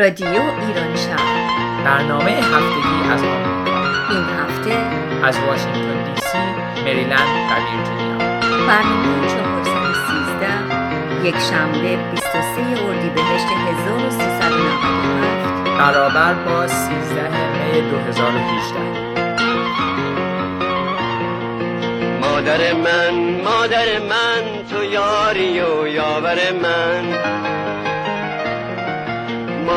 رادیو ایران شهر برنامه هفتگی از آمریکا این هفته از واشنگتن دی سی، مریلند و ویرجینیا. برنامه 413 یک شنبه 23 اردیبهشت 1397 برابر با 13 می 2018 مادر من مادر من تو یاری و یاور من.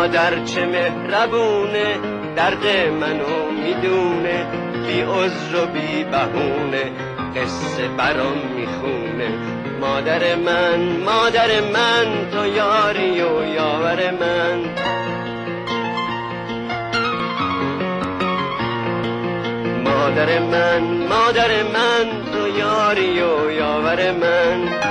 مادر چه مهربونه درد منو می‌دونه بی عذر و بی بهونه قصه برام می‌خونه. مادر من مادر من تو یاری و یاور من. مادر من مادر من تو یاری و یاور من.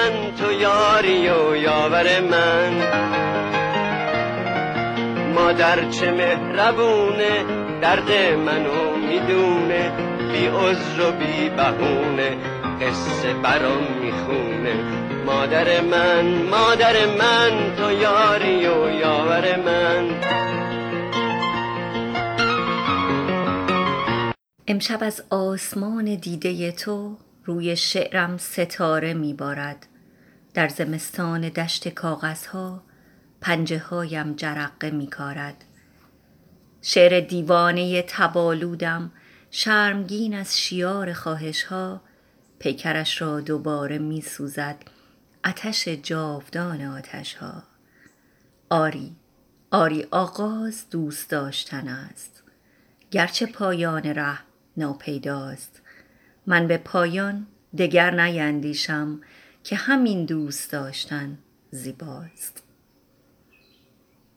من. مادر چه مهربونه درد منو می‌دونه بی عذر و بی بهونه قصه برام می‌خونه. مادر من مادر من تو یاری و یاور من. امشب از آسمان دیده تو روی شعرم ستاره میبارد. در زمستان دشت کاغذها پنجه هایم جرقه میکارد. شعر دیوانه تبالودم شرمگین از شیار خواهش ها پیکرش را دوباره میسوزد آتش جاودان آتش ها آری آری آغاز دوست داشتن است. گرچه پایان ره ناپیداست. من به پایان دگر نیندیشم. که همین دوست داشتن زیباست.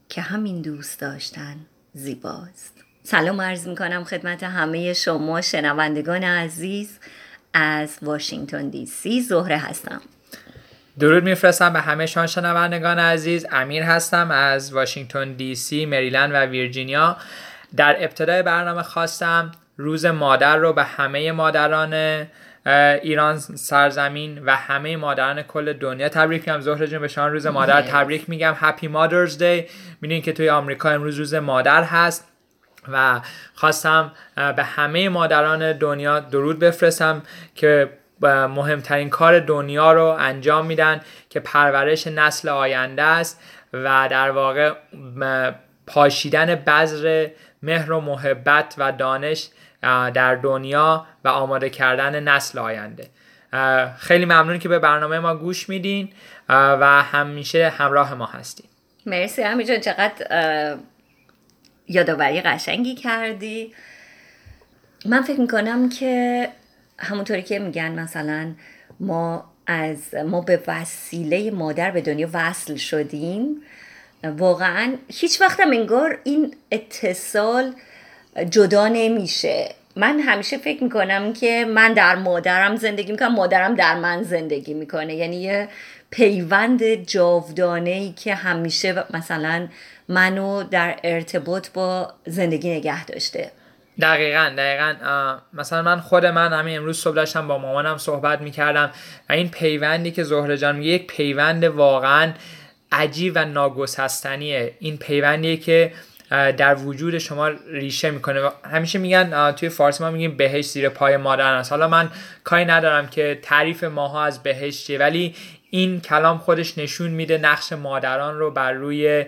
که همین دوست داشتن زیباست. سلام عرض می کنم خدمت همه شما شنوندگان عزیز از واشنگتن دی سی. زهره هستم. درود میفرستم به همه شما شنوندگان عزیز. امیر هستم از واشنگتن دی سی مریلند و ویرجینیا. در ابتدای برنامه خواستم روز مادر رو به همه مادران ایران سرزمین و همه مادران کل دنیا تبریک میگم. زهره جون به شما روز مادر تبریک میگم. هپی مادرز دی می‌دونین که توی آمریکا امروز روز مادر هست و خواستم به همه مادران دنیا درود بفرستم که مهمترین کار دنیا رو انجام میدن که پرورش نسل آینده است و در واقع پاشیدن بذر مهر و محبت و دانش در دنیا و آماده کردن نسل آینده. خیلی ممنون که به برنامه ما گوش میدین و همیشه همراه ما هستین. مرسی همین جان چقدر یادآوری قشنگی کردی. من فکر می‌کنم که همونطوری که میگن مثلا ما از ما به وسیله مادر به دنیا وصل شدیم واقعا هیچ وقتم انگار این اتصال جدا نمیشه. من همیشه فکر می‌کنم که من در مادرم زندگی می‌کنم مادرم در من زندگی می‌کنه. یعنی یه پیوند جاودانه ای که همیشه مثلا منو در ارتباط با زندگی نگه داشته. دقیقا دقیقا. مثلا من خود من همین امروز صبح داشتم با مامانم صحبت می‌کردم و این پیوندی که زهره جان میگه یک پیوند واقعا عجیب و ناگسستنیه. این پیوندیه که در وجود شما ریشه می‌کنه همیشه میگن توی فارسی ما میگیم بهش زیر پای مادر است. حالا من کاری ندارم که تعریف ماها از بهش چیه ولی این کلام خودش نشون میده نقش مادران رو بر روی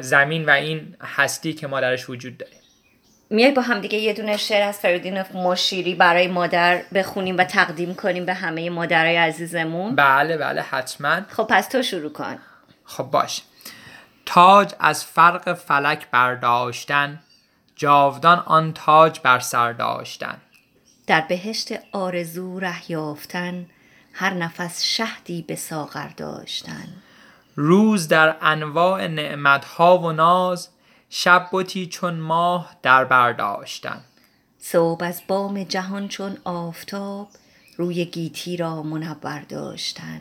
زمین و این هستی که مادرش وجود داره. میای با هم دیگه یه دونه شعر از فرودین مشیری برای مادر بخونیم و تقدیم کنیم به همه مادرای عزیزمون. بله بله حتما. خب پس تو شروع کن. خب باش. تاج از فرق فلک برداشتن جاودان آن تاج بر سر داشتن. در بهشت آرزو ره یافتن هر نفس شهدی به ساغر داشتن. روز در انواع نعمتها و ناز شب بتی چون ماه در برداشتن صبح از بام جهان چون آفتاب روی گیتی را منور داشتن.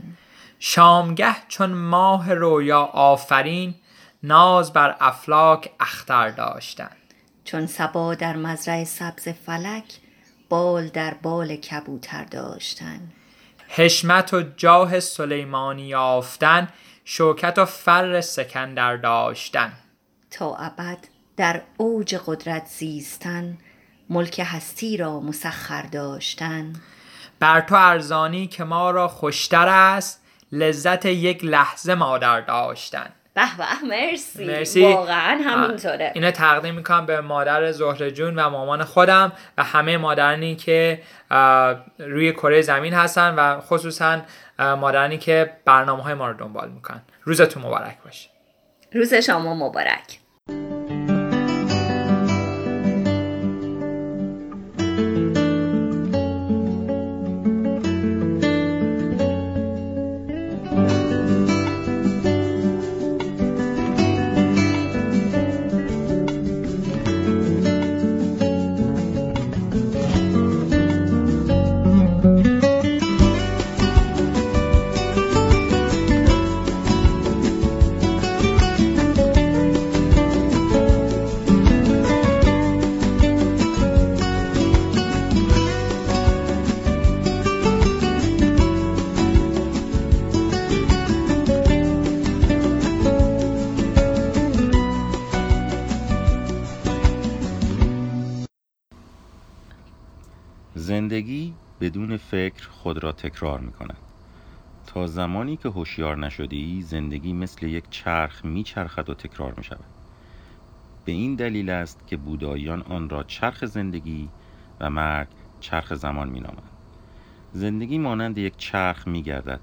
شامگه چون ماه رویا آفرین ناز بر افلاک اختر داشتن چون سبا در مزرع سبز فلک بال در بال کبوتر داشتن حشمت و جاه سلیمانی یافتن شوکت و فر سکندر داشتن. تا ابد در اوج قدرت زیستن ملک هستی را مسخر داشتن. بر تو ارزانی که ما را خوشتر است لذت یک لحظه مادر داشتن. به به مرسی. مرسی. واقعا همینطوره اینو تقدیم می‌کنم به مادر زهره جون و مامان خودم و همه مادرانی که روی کره زمین هستن و خصوصا مادرانی که برنامه های ما رو دنبال می‌کنن روزتون مبارک باشه روز شما مبارک خود را تکرار می کند تا زمانی که هوشیار نشده زندگی مثل یک چرخ می چرخد و تکرار می شود به این دلیل است که بوداییان آن را چرخ زندگی و مرگ چرخ زمان می نامند زندگی مانند یک چرخ می گردد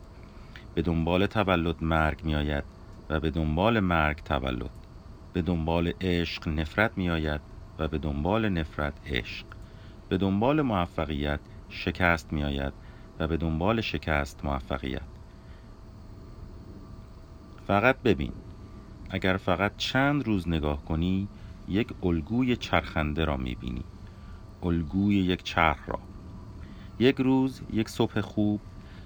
به دنبال تولد مرگ می آید و به دنبال مرگ تولد. به دنبال عشق نفرت می آید و به دنبال نفرت عشق. به دنبال موفقیت شکست می آید و به دنبال شکست موفقیت. فقط ببین اگر فقط چند روز نگاه کنی یک الگوی چرخنده را می بینی الگوی یک چرخ را. یک روز یک صبح خوب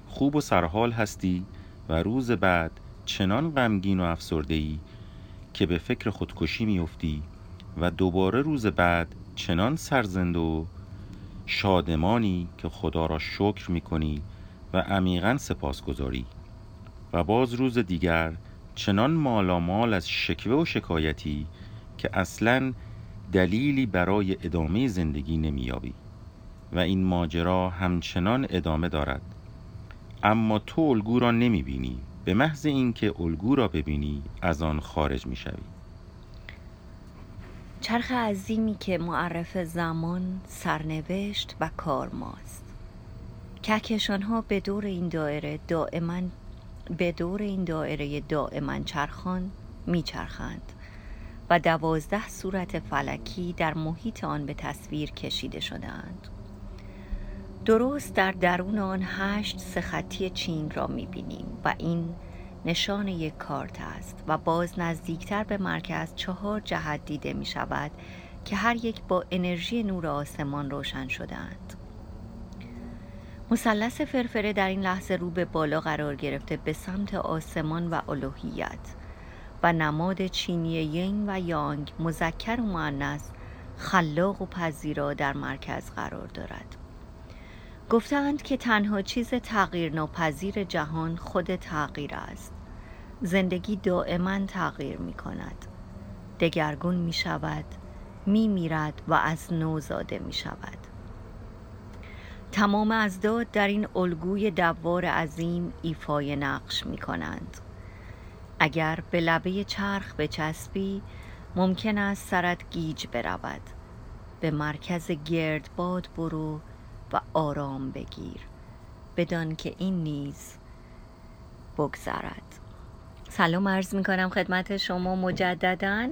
خوب و سرحال هستی و روز بعد چنان غمگین و افسرده ای که به فکر خودکشی میافتی و دوباره روز بعد چنان سرزنده و شادمانی که خدا را شکر می کنی و عمیقا سپاسگزاری. و باز روز دیگر چنان مالامال از شکوه و شکایتی که اصلا دلیلی برای ادامه زندگی نمییابی. و این ماجرا همچنان ادامه دارد. اما تو الگو را نمی بینی به محض اینکه الگو را ببینی از آن خارج می شوی چرخ عظیمی که معرف زمان سرنوشت و کارماست کهکشان ها به دور این دایره دائما به دور این دایره دائما چرخان میچرخند و دوازده صورت فلکی در محیط آن به تصویر کشیده شدهاند. درست در درون آن هشت سخطی چین را می‌بینیم و این نشان یک کارت است و باز نزدیکتر به مرکز چهار جهت دیده می شود که هر یک با انرژی نور آسمان روشن شدهاند. مثلث فرفره در این لحظه رو به بالا قرار گرفته به سمت آسمان و الوهیت و نماد چینی ین و یانگ مذکر و مؤنث خلاق و پذیرا در مرکز قرار دارد گفتند که تنها چیز تغییر ناپذیر جهان خود تغییر است. زندگی دائما تغییر می کند دگرگون می شود می میرد و از نو زاده می شود تمام ازداد در این الگوی دوار عظیم ایفای نقش می کنند اگر به لبه چرخ بچسبی ممکن است سرت گیج برود. به مرکز گردباد برو و آرام بگیر. بدان که این نیز بگذرد. سلام عرض می کنم خدمت شما مجددا.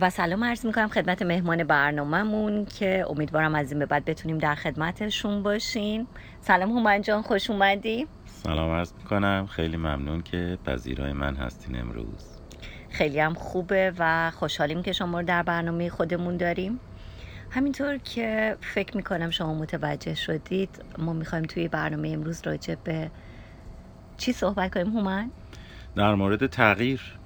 و سلام عرض می کنم خدمت مهمان برنامهمون که امیدوارم از این به بعد بتونیم در خدمتشون باشین سلام هومن جان خوش اومدی؟ سلام عرض می‌کنم. خیلی ممنون که پذیرای من هستین امروز. خیلی هم خوبه و خوشحالیم که شما رو در برنامه خودمون داریم. همینطور که فکر می‌کنم شما متوجه شدید ما می‌خوایم توی برنامه امروز راجع به چی صحبت کنیم هومن؟ در مورد تغییر.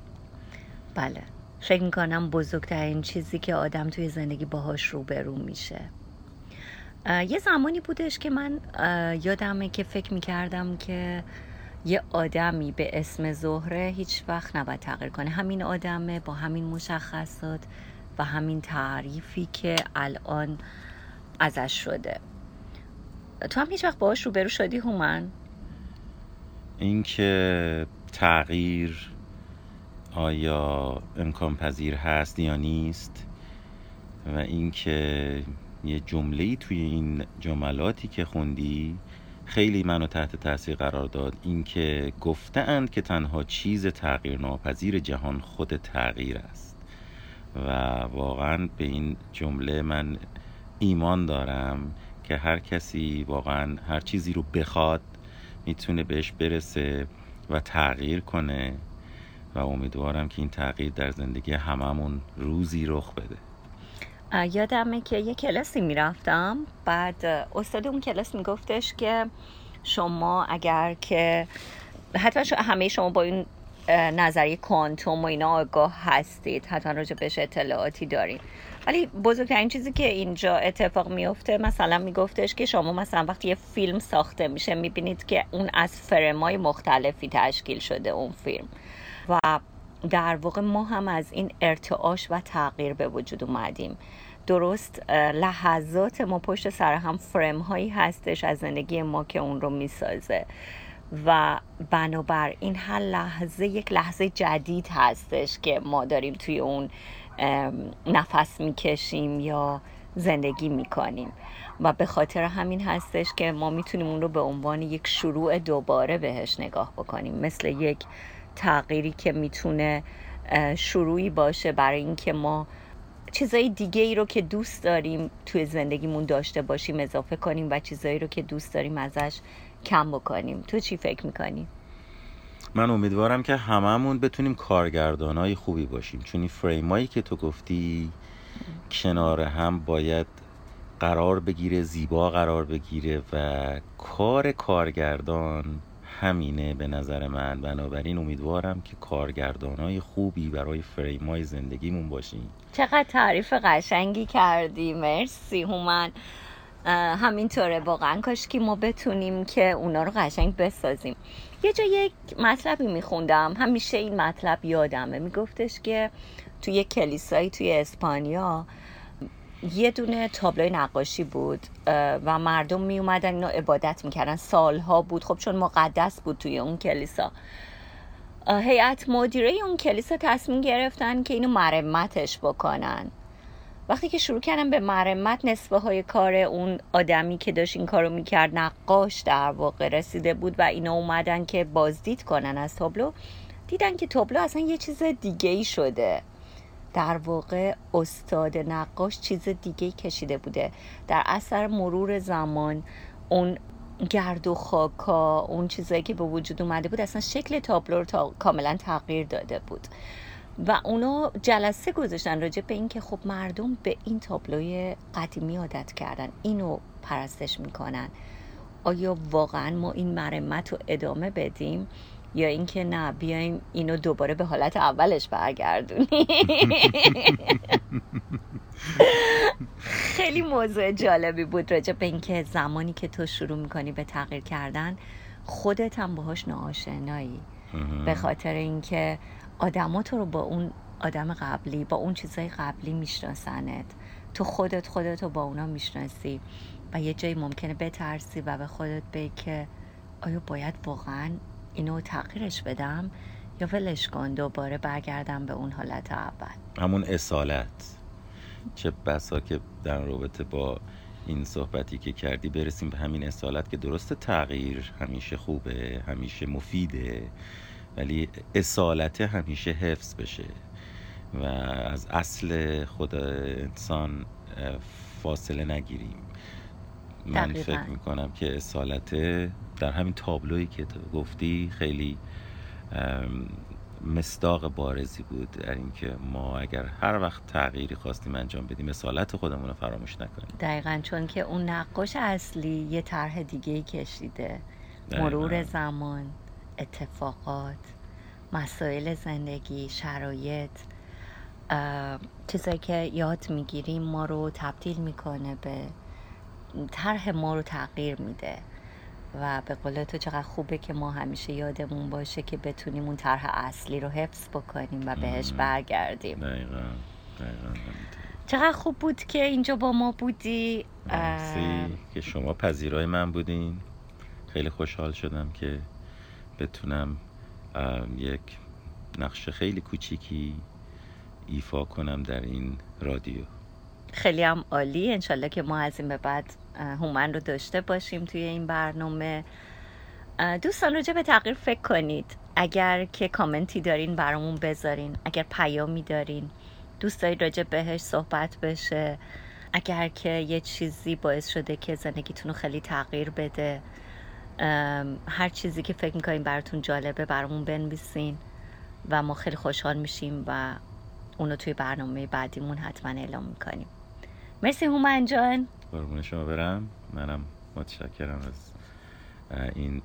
بله. فکر می‌کنم بزرگترین چیزی که آدم توی زندگی باهاش روبرو میشه. یه زمانی بودش که من یادمه که فکر می‌کردم که یه آدمی به اسم زهره هیچ وقت نباید تغییر کنه. همین آدمه با همین مشخصات. و همین تعریفی که الان ازش شده. تو هم هیچ وقت باهاش روبرو شدی هومن؟ اینکه تغییر آیا امکان پذیر هست یا نیست و اینکه یه جمله توی این جملاتی که خوندی خیلی منو تحت تاثیر قرار داد. اینکه گفتند که تنها چیز تغییر ناپذیر جهان خود تغییر است. و واقعا به این جمله من ایمان دارم که هر کسی واقعا هر چیزی رو بخواد می‌تونه بهش برسه و تغییر کنه و امیدوارم که این تغییر در زندگی هممون روزی رخ بده. یادمه که یه کلاسی می‌رفتم. بعد استاد اون کلاس میگفتش که شما اگر که حتما همه شما با این نظریه کوانتوم و اینا آگاه هستید. حتما راجع بهش اطلاعاتی دارین. ولی بزرگترین چیزی که اینجا اتفاق میفته مثلا میگفتش که شما مثلا وقتی یه فیلم ساخته میشه می‌بینید که اون از فرمای مختلفی تشکیل شده اون فیلم. و در واقع ما هم از این ارتعاش و تغییر به وجود اومدیم. درست لحظات ما پشت سر هم فرم هایی هستش از زندگی ما که اون رو می‌سازه. و بنابر این هر لحظه یک لحظه جدید هستش که ما داریم توی اون نفس می‌کشیم یا زندگی می‌کنیم. و به خاطر همین هستش که ما می‌تونیم اون رو به عنوان یک شروع دوباره بهش نگاه بکنیم. مثل یک تغییری که می‌تونه شروعی باشه برای اینکه ما چیزای دیگه ای رو که دوست داریم توی زندگیمون داشته باشیم اضافه کنیم و چیزایی رو که دوست داریم ازش کم بکنیم. تو چی فکر می‌کنی؟ من امیدوارم که هممون بتونیم کارگردانای خوبی باشیم. چون این فریمایی که تو گفتی کنار هم باید قرار بگیره زیبا قرار بگیره و کار کارگردان همینه به نظر من. بنابراین امیدوارم که کارگردان های خوبی برای فریم های زندگیمون باشیم. چقدر تعریف قشنگی کردی. مرسی. هومن. همینطوره. واقعا کاش که ما بتونیم که اونا رو قشنگ بسازیم. یه جا یک مطلبی میخوندم. همیشه این مطلب یادمه. میگفتش که توی کلیسایی توی اسپانیا یه دونه تابلوی نقاشی بود و مردم می اومدن اینو عبادت می‌کردن. سالها بود. خب چون مقدس بود توی اون کلیسا. هیئت مدیره اون کلیسا تصمیم گرفتن که اینو مرمتش بکنن. وقتی که شروع کردن به مرمت نصفه های کار اون آدمی که داشت این کارو می‌کرد نقاش در واقع رسیده بود و اینا اومدن که بازدید کنن از تابلو. دیدن که تابلو اصلا یه چیز دیگه ای شده. در واقع استاد نقاش چیز دیگه کشیده بوده. در اثر مرور زمان اون گرد و خاکا اون چیزایی که به وجود اومده بود اصلا شکل تابلو رو تا کاملا تغییر داده بود. و اونا جلسه گذاشتن راجع به اینکه خب مردم به این تابلوی قدیمی عادت کردن اینو پرستش می‌کنن. آیا واقعا ما این مرمت رو ادامه بدیم یا اینکه نه بیایم اینو دوباره به حالت اولش برگردونیم؟ خیلی موضوع جالبی بود راجع به اینکه زمانی که تو شروع می‌کنی به تغییر کردن خودت هم باهاش ناآشنایی. به خاطر اینکه آدما تو رو با اون آدم قبلی با اون چیزای قبلی میشناسنت. تو خودت خودت رو با اونا می‌شناسی و یه جایی ممکنه بترسی و به خودت بگی که آیا باید واقعا اینو تغییرش بدم یا ولش کن دوباره برگردم به اون حالت اول. همون اصالت. چه بسا که در رابطه با این صحبتی که کردی برسیم به همین اصالت که درست تغییر همیشه خوبه همیشه مفیده. ولی اصالت همیشه حفظ بشه و از اصل خود انسان فاصله نگیریم. من فکر می‌کنم که اصالت در همین تابلویی که تو گفتی خیلی مصداق بارزی بود در اینکه ما اگر هر وقت تغییری خواستیم انجام بدیم اصالت خودمون رو فراموش نکنیم. دقیقا چون که اون نقاش اصلی یه طرح دیگه کشیده. مرور زمان. اتفاقات مسائل زندگی شرایط چیزایی که یاد می‌گیریم ما رو تبدیل می‌کنه به طرح ما رو تغییر میده و به قول تو چقدر خوبه که ما همیشه یادمون باشه که بتونیم اون طرح اصلی رو حفظ بکنیم و بهش برگردیم. دقیقا. چقدر خوب بود که اینجا با ما بودی. مرسی که شما پذیرای من بودین. خیلی خوشحال شدم که بتونم یک نقش خیلی کوچیکی ایفا کنم در این رادیو. خیلی هم عالی. انشالله که ما از این به بعد هومن رو داشته باشیم توی این برنامه. دوستان راجع به تغییر فکر کنید. اگر که کامنتی دارین برامون بذارین. اگر پیامی دارین. دوست دارید راجع بهش صحبت بشه. اگر که یه چیزی باعث شده که زندگیتون رو خیلی تغییر بده. هر چیزی که فکر می‌کنین براتون جالبه برامون بنویسین و ما خیلی خوشحال میشیم و اونو توی برنامه بعدیمون حتما اعلام می‌کنیم. مرسی هومن جان. قربون شما برم. منم متشکرم از این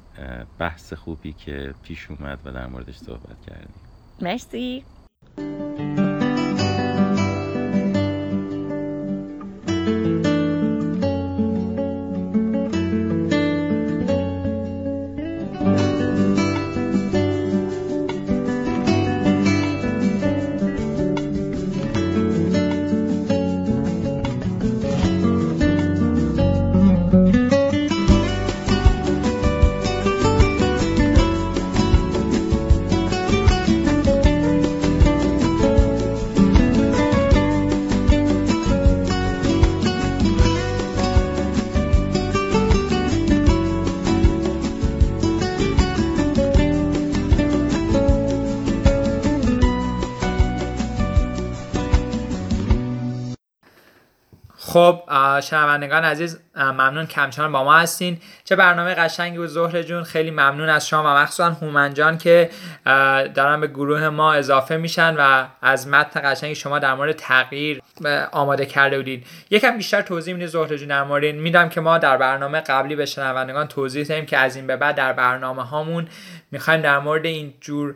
بحث خوبی که پیش اومد و در موردش صحبت کردیم. مرسی. شنوندگان عزیز ممنون کمچان با ما هستین. چه برنامه قشنگی بود زهر جون. خیلی ممنون از شما و مخصوصا هومن جان که دارن به گروه ما اضافه میشن و از متن قشنگی شما در مورد تغییر آماده کرده بودید یکم بیشتر توضیح می‌دید زهر جون در میدم که ما در برنامه قبلی به شنوندگان توضیح دادیم که از این به بعد در برنامه هامون می‌خوایم در مورد این جور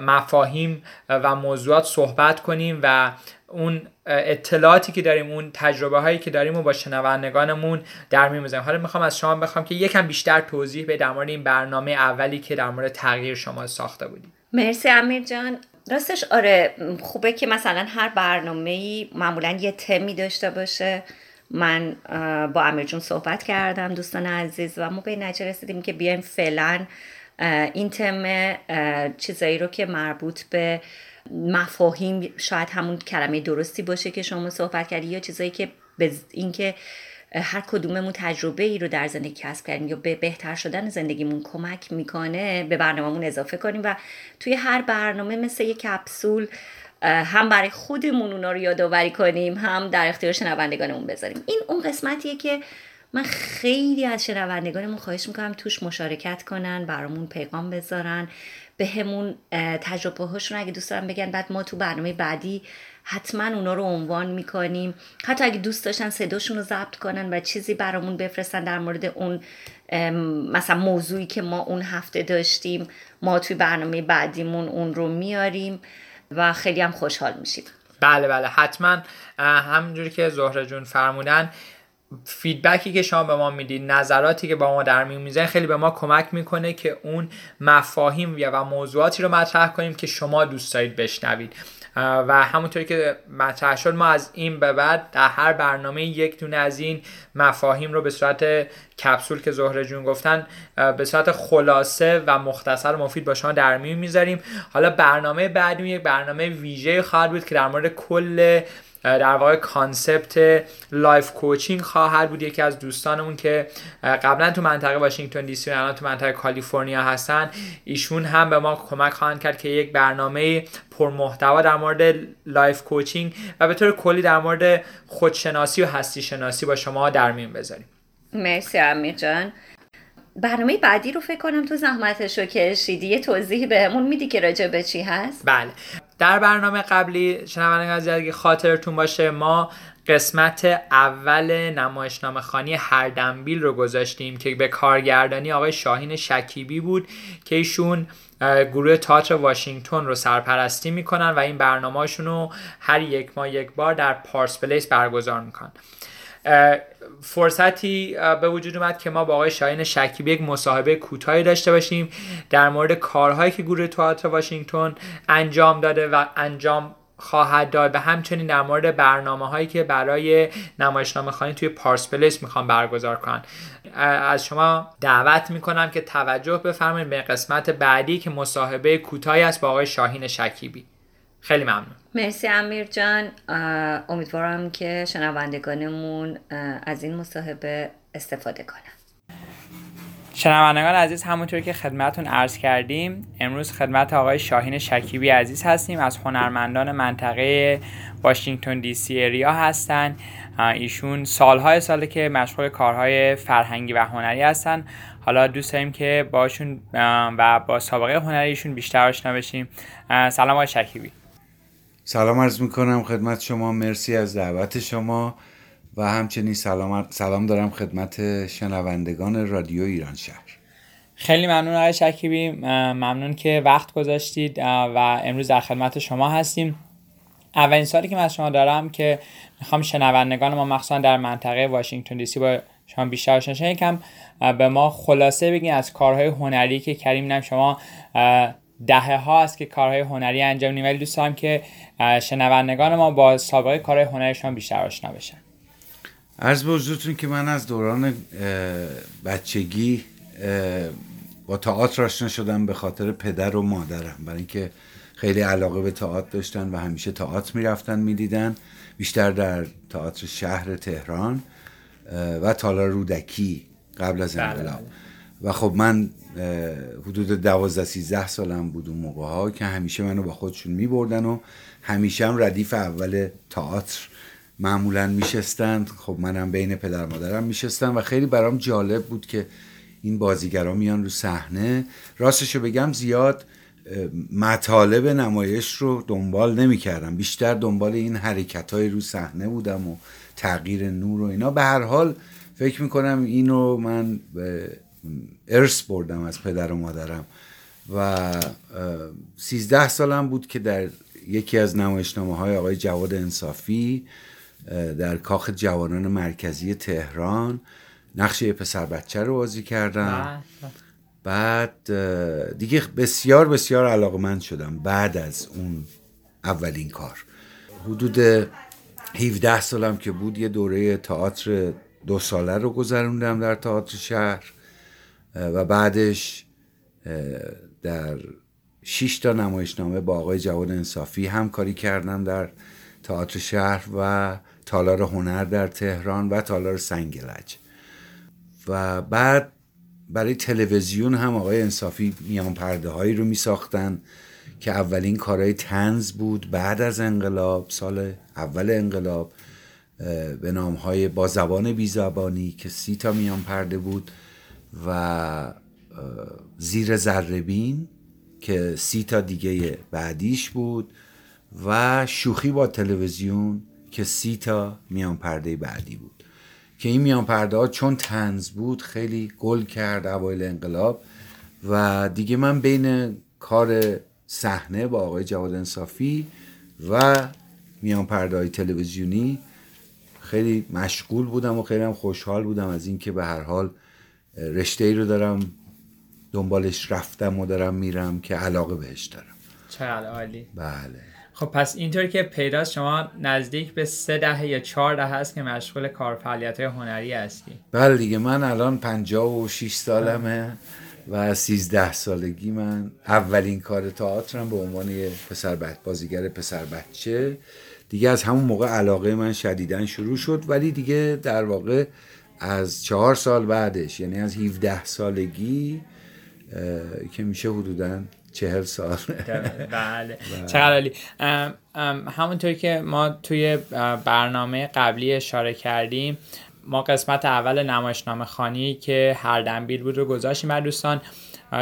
مفاهیم و موضوعات صحبت کنیم و اون اطلاعاتی که داریم اون تجربه هایی که داریم و با شنوندگانمون در میون حالا می‌خوام از شما بخوام که یکم بیشتر توضیح به در مورد این برنامه اولی که در مورد تغییر شما ساخته بودیم مرسی امیر جان. راستش آره خوبه که مثلا هر برنامه ای معمولا یه تمی داشته باشه. من با امیر جون صحبت کردم دوستان عزیز و ما به نتیجه رسیدیم که بیایم فعلا این تم چیزایی رو که مربوط به مفاهیم شاید همون کلمه درستی باشه که شما صحبت کردی یا چیزایی که به اینکه هر کدوممون تجربه ای رو در زندگی کسب کردیم یا به بهتر شدن زندگیمون کمک می‌کنه به برنامهمون اضافه کنیم و توی هر برنامه مثل یک کپسول هم برای خودمون اونا رو یادآوری کنیم هم در اختیار شنوندگانمون بذاریم. این اون قسمتیه که من خیلی از شنوندگانمون خواهش می‌کنم توش مشارکت کنن برامون پیغام بذارن. به همون تجربه هاشون اگه دوست دارن بگن بعد ما تو برنامه بعدی حتما اونا رو عنوان می‌کنیم. حتی اگه دوست داشتن صداشون رو ضبط کنن و چیزی برامون بفرستن در مورد اون مثلا موضوعی که ما اون هفته داشتیم ما توی برنامه بعدیمون اون رو میاریم و خیلی هم خوشحال میشیم. بله بله حتما همونجوری که زهره جون فرمودن فیدبکی که شما به ما می‌دید نظراتی که با ما در میون می‌زنید خیلی به ما کمک می‌کنه که اون مفاهیم و موضوعاتی رو مطرح کنیم که شما دوست دارید بشنوید. و همونطوری که مطرح شد ما از این به بعد در هر برنامه یک دونه از این مفاهیم رو به صورت کپسول که زهره جون گفتن به صورت خلاصه و مختصر و مفید با شما در میون می‌ذاریم. حالا برنامه بعدی یک برنامه ویژه خواهد بود که در مورد کل در واقع concept life coaching خواهد بود. یکی از دوستانمون که قبلا تو منطقه واشنگتن دی سی و الان تو منطقه کالیفرنیا هستن ایشون هم به ما کمک خواهند کرد که یک برنامه پرمحتوا در مورد life coaching و به طور کلی در مورد خودشناسی و هستی شناسی با شما در میون بذاریم. مرسی امیر جان. برنامه بعدی رو فکر کنم تو زحمتش رو کشیدی یه توضیح بهمون میدی که راجع به چی هست؟ بله. در برنامه قبلی شنوندگان از اگه خاطرتون باشه ما قسمت اول نمایشنامه خانی هردنبیل رو گذاشتیم که به کارگردانی آقای شاهین شکیبی بود که ایشون گروه تئاتر واشنگتن رو سرپرستی می‌کنن و این برنامه رو هر یک ماه یک بار در پارس پلیس برگزار می‌کنن. فرصتی به وجود اومد که ما با آقای شاهین شکیبی یک مصاحبه کوتاهی داشته باشیم در مورد کارهایی که گروه تئاتر واشنگتن انجام داده و انجام خواهد داد و همچنین در مورد برنامه هایی که برای نمایشنامه خانی توی پارس پلیس می‌خوام برگزار کنن. از شما دعوت می‌کنم که توجه بفرمایید به قسمت بعدی که مصاحبه کوتاهی است با آقای شاهین شکیبی. خیلی ممنون. مرسی امیر جان. امیدوارم که شنوندگانمون از این مصاحبه استفاده کنن. شنوندگان عزیز همونطور که خدمتون عرض کردیم امروز خدمت آقای شاهین شکیبی عزیز هستیم. از هنرمندان منطقه واشنگتن دی سی اریا هستن. ایشون سالهای ساله که مشغول کارهای فرهنگی و هنری هستن. حالا دوست داریم که باشون و با سابقه هنریشون بیشتر آشنا بشیم. سلام آقای شکیبی. سلام عرض می‌کنم خدمت شما. مرسی از دعوت شما. و همچنین سلام, سلام دارم خدمت شنوندگان رادیو ایران شهر. خیلی ممنون آقای شکیبی. ممنون که وقت گذاشتید و امروز در خدمت شما هستیم. اولین سالی که من از شما دارم که می‌خوام شنوندگان ما مخصوصا در منطقه واشنگتن دی سی با شما بیشتر آشنا یکم به ما خلاصه بگین از کارهای هنری که کریم نم شما دهه ها است که کارهای هنری انجام میدیم ولی دوست دارم که شنوندگان ما با سابقه کارهای هنریشان بیشتر آشنا بشن. عرض به حضورتون که من از دوران بچگی با تئاتر آشنا شدم به خاطر پدر و مادرم. برای اینکه خیلی علاقه به تئاتر داشتن و همیشه تئاتر می‌رفتن می‌دیدن. بیشتر در تئاتر شهر تهران و تالار رودکی قبل از بله، انقلاب. بله. و خب من حدود دوازده سیزده سالم بود اون موقع ها که همیشه منو با خودشون می بردن و همیشه هم ردیف اول تئاتر معمولا میشستند. خب منم بین پدر مادرم میشستم و خیلی برام جالب بود که این بازیگرا میان رو صحنه. راستشو بگم زیاد مطالب نمایش رو دنبال نمی‌کردم. بیشتر دنبال این حرکت های رو صحنه بودم و تغییر نور و اینا. به هر حال فکر می‌کنم اینو من ارث بردم از پدر و مادرم و سیزده سالم بود که در یکی از نمایشنامه های آقای جواد انصافی در کاخ جوانان مرکزی تهران نقش یه پسر بچه رو بازی کردم. بعد دیگه بسیار بسیار علاقمند شدم بعد از اون اولین کار. حدود 17 سالم که بود یه دوره تئاتر دو ساله رو گذروندم در تئاتر شهر. و بعدش در شش تا نمایشنامه با آقای جواد انصافی همکاری کردم در تئاتر شهر و تالار هنر در تهران و تالار سنگلج. و بعد برای تلویزیون هم آقای انصافی میان پرده هایی رو می ساختن که اولین کارهای تنز بود بعد از انقلاب سال اول انقلاب به نام های با زبان بی زبانی که سی تا میان پرده بود و زیر زربین که سی تا دیگه بعدیش بود و شوخی با تلویزیون که سی تا میان پرده بعدی بود. که این میان پرده ها چون تنز بود خیلی گل کرد اوایل انقلاب و دیگه من بین کار صحنه با آقای جواد انصافی و میان پرده های تلویزیونی خیلی مشغول بودم و خیلی هم خوشحال بودم از اینکه به هر حال رشته ای رو دارم دنبالش رفتم و دارم میرم که علاقه بهش دارم. چقدر عالی. بله. خب پس اینطور که پیداست شما نزدیک به سه دهه یا چهار دهه هست که مشغول کار فعالیت هنری هستی. بله دیگه من الان پنجاه و شیش سالمه و سیزده سالگی من. اولین کار تئاترم به عنوان پسر بچه بازیگر پسر بچه. دیگه از همون موقع علاقه من شدیدن شروع شد ولی دیگه در واقع از چهار سال بعدش یعنی از 17 سالگی که میشه حدودا چهل سال. بله. چقدر عالی. همونطور که ما توی برنامه قبلی اشاره کردیم ما قسمت اول نمایشنامه خانی که هر دنبیل بود رو گذاشتیم بر دوستان.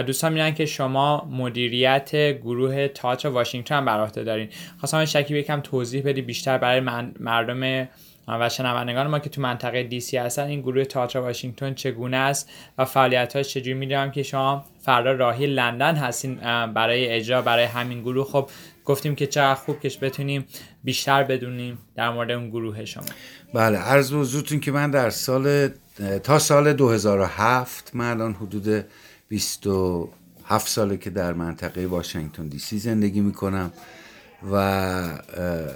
دوستان می‌دونن که شما مدیریت گروه تئاتر واشنگتن بر عهده دارین. خواستم شکیب یکم توضیح بدی بیشتر برای مردم و شنوندگان ما که تو منطقه دی سی هستن این گروه تئاتر واشنگتن چگونه است و فعالیت های چجوری می‌دونم که شما فردا راهی لندن هستین برای اجرا برای همین گروه. خب گفتیم که چقدر خوب که بتونیم بیشتر بدونیم در مورد اون گروه شما. بله عرض حضورتون که من در سال تا سال 2007 من الان حدود 27 ساله که در منطقه واشنگتن دی سی زندگی می‌کنم. و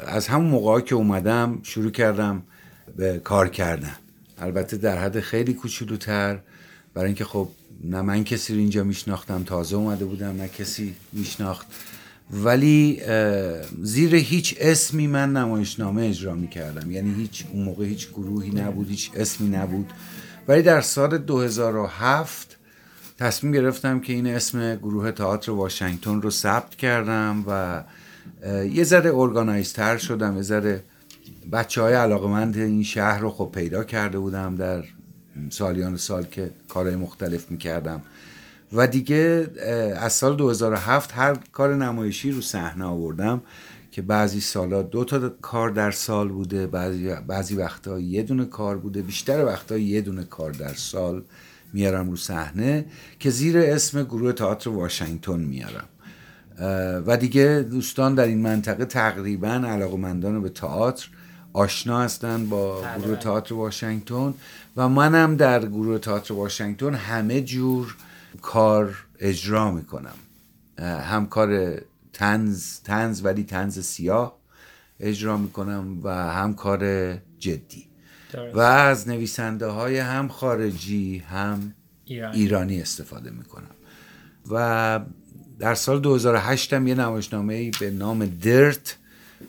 از همون موقع که اومدم شروع کردم به کار کردن. البته در حد خیلی کوچولوتر. برای اینکه خب نه من کسی رو اینجا میشناختم تازه اومده بودم نه کسی میشناخت. ولی زیر هیچ اسمی من نمایشنامه اجرا می‌کردم. یعنی هیچ اون موقع هیچ گروهی نبود هیچ اسمی نبود. ولی در سال 2007 تصمیم گرفتم که این اسم گروه تئاتر واشنگتن رو ثبت کردم و یه ذره ارگانایزتر شدم یه ذره بچه های علاقمند این شهر رو خب پیدا کرده بودم در سالیان سال که کارهای مختلف می‌کردم. و دیگه از سال 2007 هر کار نمایشی رو صحنه آوردم که بعضی سالا دو تا کار در سال بوده بعضی, بعضی وقتا یه دونه کار بوده بیشتر وقتا یه دونه کار در سال میارم رو صحنه که زیر اسم گروه تئاتر واشنگتن میارم. و دیگه دوستان در این منطقه تقریبا علاقمندان به تئاتر آشنا هستن با بله، گروه بله. تئاتر واشنگتن و منم در گروه تئاتر واشنگتن همه جور کار اجرا می‌کنم هم کار تنز تنز ولی تنز سیاه اجرا می‌کنم و هم کار جدی. و از نویسنده های هم خارجی هم ایرانی. ایرانی استفاده می‌کنم و در سال 2008 هم یه نمایشنامه به نام درت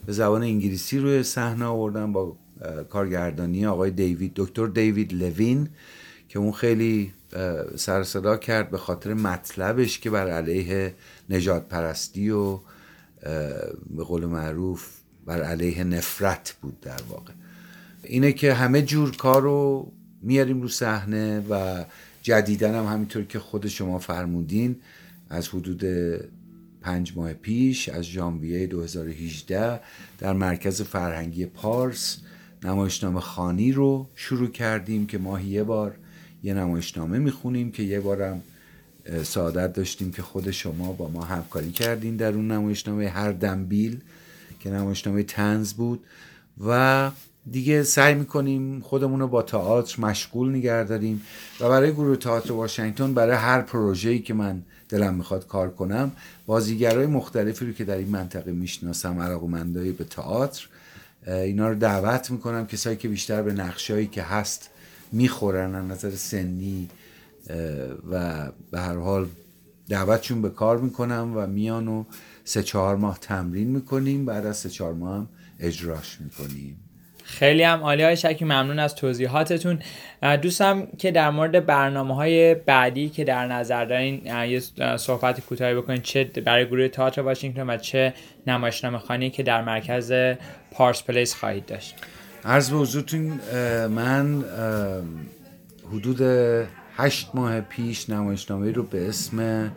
به زبان انگلیسی روی صحنه آوردم با کارگردانی آقای دیوید دکتر دیوید لوین که اون خیلی سر صدا کرد به خاطر مطلبش که بر علیه نجات پرستی و به قول معروف بر علیه نفرت بود در واقع. اینه که همه جور کار رو میاریم رو صحنه و جدیدن هم همینطور که خود شما فرمودین. از حدود پنج ماه پیش از ژانویه 2018 در مرکز فرهنگی پارس نمایشنامه خانی رو شروع کردیم که ماهی یه بار یه نمایشنامه می‌خونیم که یه بارم سعادت داشتیم که خود شما با ما همکاری کردین در اون نمایشنامه هر دنبیل که نمایشنامه تنز بود. و دیگه سعی می‌کنیم خودمون رو با تئاتر مشغول نگه داریم. و برای گروه تئاتر واشنگتن برای هر پروژه‌ای که من دلم می‌خواد کار کنم بازیگرای مختلفی رو که در این منطقه می‌شناسم علاقمندای به تئاتر اینا رو دعوت می‌کنم کسایی که بیشتر به نقشایی که هست می‌خورن از نظر سنی و به هر حال دعوتشون به کار می‌کنم و میان و سه چهار ماه تمرین می‌کنیم بعد از سه چهار ماه هم اجراش می‌کنیم. خیلی هم عالی های شکی ممنون از توضیحاتتون. دوستم که در مورد برنامه های بعدی که در نظر دارین یه صحبت کوتاهی بکنین چه برای گروه تئاتر واشنگتن و چه نمایشنامه خانی که در مرکز پارس پلیس خواهید داشت. عرض به حضورتون من حدود هشت ماه پیش نمایشنامه رو به اسم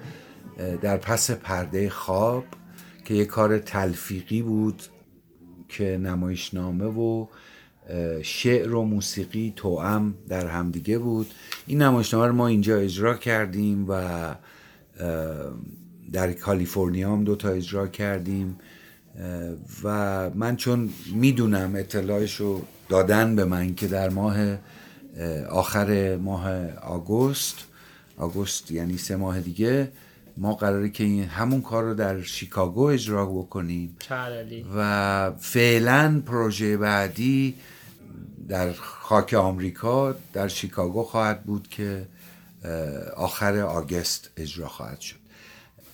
در پس پرده خواب که یه کار تلفیقی بود که نمایشنامه و شعر و موسیقی توأم در همدیگه بود. این نمایشنامه رو ما اینجا اجرا کردیم و در کالیفرنیا هم دوتا اجرا کردیم. و من چون می‌دونم اطلاعش رو دادن به من که در ماه اه، آخر ماه آگوست آگوست یعنی سه ماه دیگه ما قراره که این همون کار رو در شیکاگو اجرا بکنیم. و فعلا پروژه بعدی در خاک آمریکا در شیکاگو خواهد بود که آخر آگست اجرا خواهد شد.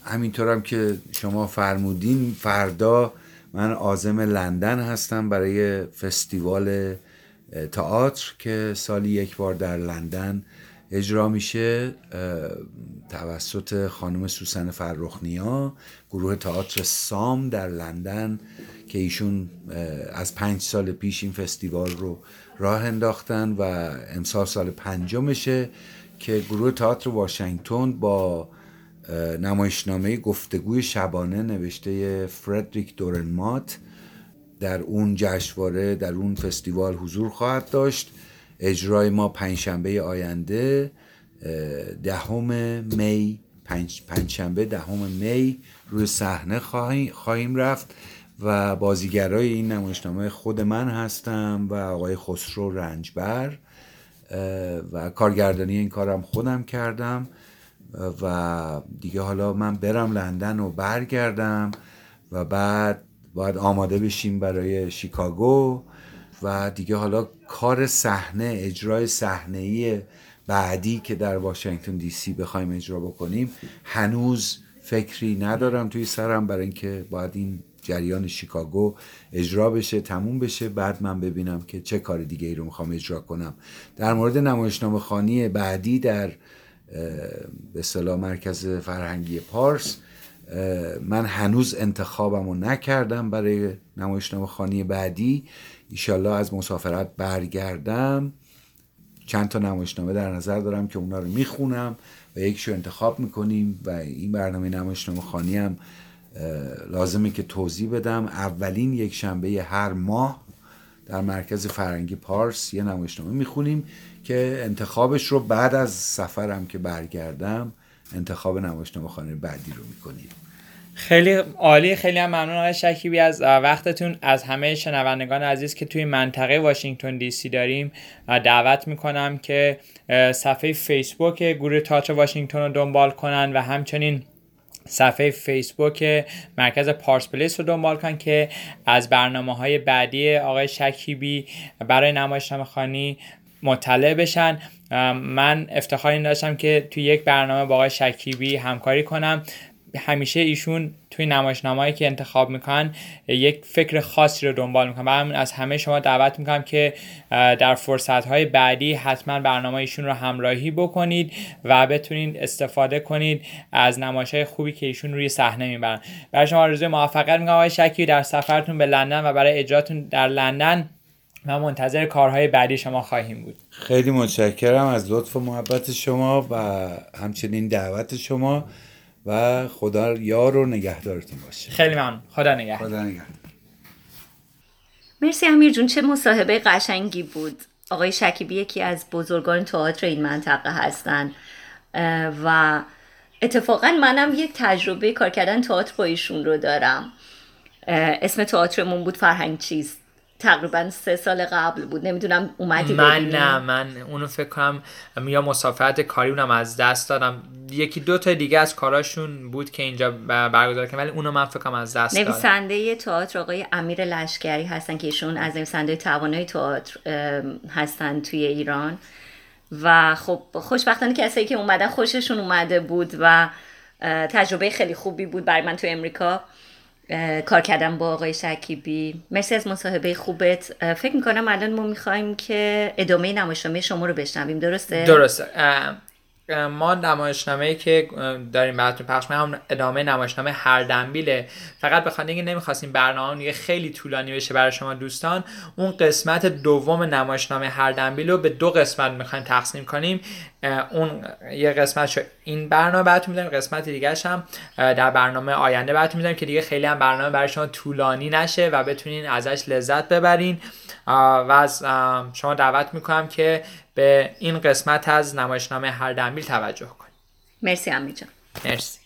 همینطورم که شما فرمودین فردا من عازم لندن هستم برای فستیوال تئاتر که سالی یک بار در لندن اجرا میشه توسط خانم سوسن فرخنیا گروه تئاتر سام در لندن که ایشون از پنج سال پیش این فستیوال رو راه انداختن و امسال سال پنجمشه که گروه تئاتر واشنگتن با نمایشنامه گفتگوی شبانه نوشته فردریک دورنمات در اون جشنواره در اون فستیوال حضور خواهد داشت. اجرای ما پنجشنبه آینده دهم می پنج پنجشنبه دهم می روی صحنه خواهیم رفت و بازیگرای این نمایشنامه خود من هستم و آقای خسرو رنجبر و کارگردانی این کارم خودم کردم و دیگه حالا من برم لندن و برگردم و بعد باید آماده بشیم برای شیکاگو. و دیگه حالا کار صحنه اجرای صحنه بعدی که در واشنگتن دی سی بخوایم اجرا بکنیم هنوز فکری ندارم توی سرم برای اینکه باید این جریان شیکاگو اجرا بشه تموم بشه. بعد من ببینم که چه کار دیگه ای رو می‌خوام اجرا کنم. در مورد نمایشنامه خانی بعدی در به صلاح مرکز فرهنگی پارس من هنوز انتخابم رو نکردم برای نمایشنامه خانی بعدی. ایشالله از مسافرت برگردم. چند تا نمایشنامه در نظر دارم که اونا رو می‌خونم و یکیشو انتخاب می‌کنیم و این برنامه نمایشنامه خانی هم لازمه که توضیح بدم. اولین یک شنبه هر ماه در مرکز فرنگی پارس یه نمایشنامه می‌خونیم که انتخابش رو بعد از سفرم که برگردم انتخاب نمایشنامه خانه بعدی رو می‌کنیم. خیلی عالی خیلی هم ممنون آقای شکیبی از وقتتون. از همه شنوندگان عزیز که توی منطقه واشنگتن دی سی داریم دعوت می‌کنم که صفحه فیسبوک گروه تئاتر واشنگتن رو دنبال کنن و همچنین صفحه فیسبوک مرکز پارس پلیس رو دنبال کن که از برنامه های بعدی آقای شکیبی برای نمایشنامه خانی مطلع بشن. من افتخاری داشتم که توی یک برنامه با آقای شکیبی همکاری کنم. همیشه ایشون توی نمایشنامه‌ای که انتخاب می‌کنن یک فکر خاصی رو دنبال می‌کنن. و از همه شما دعوت می‌کنم که در فرصتهای بعدی حتما برنامه ایشون رو همراهی بکنید و بتونید استفاده کنید از نمایش های خوبی که ایشون روی صحنه می‌برن. برای شما آرزوی موفقیت می‌کنم آقای شکی در سفرتون به لندن و برای اجراتون در لندن و منتظر کارهای بعدی شما خواهیم بود. خیلی متشکرم از لطف و محبت شما و همچنین دعوت شما. و خدا یار و نگهدارتون باشه. خیلی ممنون. خدا نگهدار. خدا نگهدار. مرسی امیر جون. چه مصاحبه قشنگی بود. آقای شکیبی یکی از بزرگان تئاتر این منطقه هستن. و اتفاقا منم یک تجربه کار کردن تئاتر با ایشون رو دارم. اسم تئاترمون بود فرهنگ چیست. تقریبا سه سال قبل بود. نمی‌دونم اومدی من نه من اونو فکر کنم یا مسافرت کاری اونم از دست دادم. یکی دو تا دیگه از کاراشون بود که اینجا برگزار کردن ولی اونو من فکر کنم از دست دادم. نویسنده تئاتر آقای امیر لشکری هستن که ایشون از نویسنده توانای تئاتر هستن توی ایران. و خب خوشبختانه کسایی که اومدن خوششون اومده بود و تجربه خیلی خوبی بود برای من تو امریکا. کار کردم با آقای شکیبی. مرسی از مصاحبه خوبت. فکر می‌کنم الان ما می‌خوایم که ادامه نمایشنامه شما رو بشنویم. درسته؟ درسته. ما نمایشنامه ای که داریم براتون پخش هم ادامه نمایشنامه هر دنبیله. فقط به خاطر اینکه نمی‌خواستیم برنامه دیگه خیلی طولانی بشه برای شما دوستان اون قسمت دوم نمایشنامه هر دنبیل رو به دو قسمت می‌خوایم تقسیم کنیم. اون یه قسمت این برنامه براتون می‌ذاریم قسمت دیگه هم در برنامه آینده براتون می‌ذاریم که دیگه خیلی هم برنامه برای شما طولانی نشه و بتونین ازش لذت ببرین. و از شما دعوت می‌کنم که به این قسمت از نمایشنامه هر دنبیل توجه کنید. مرسی امی جان مرسی.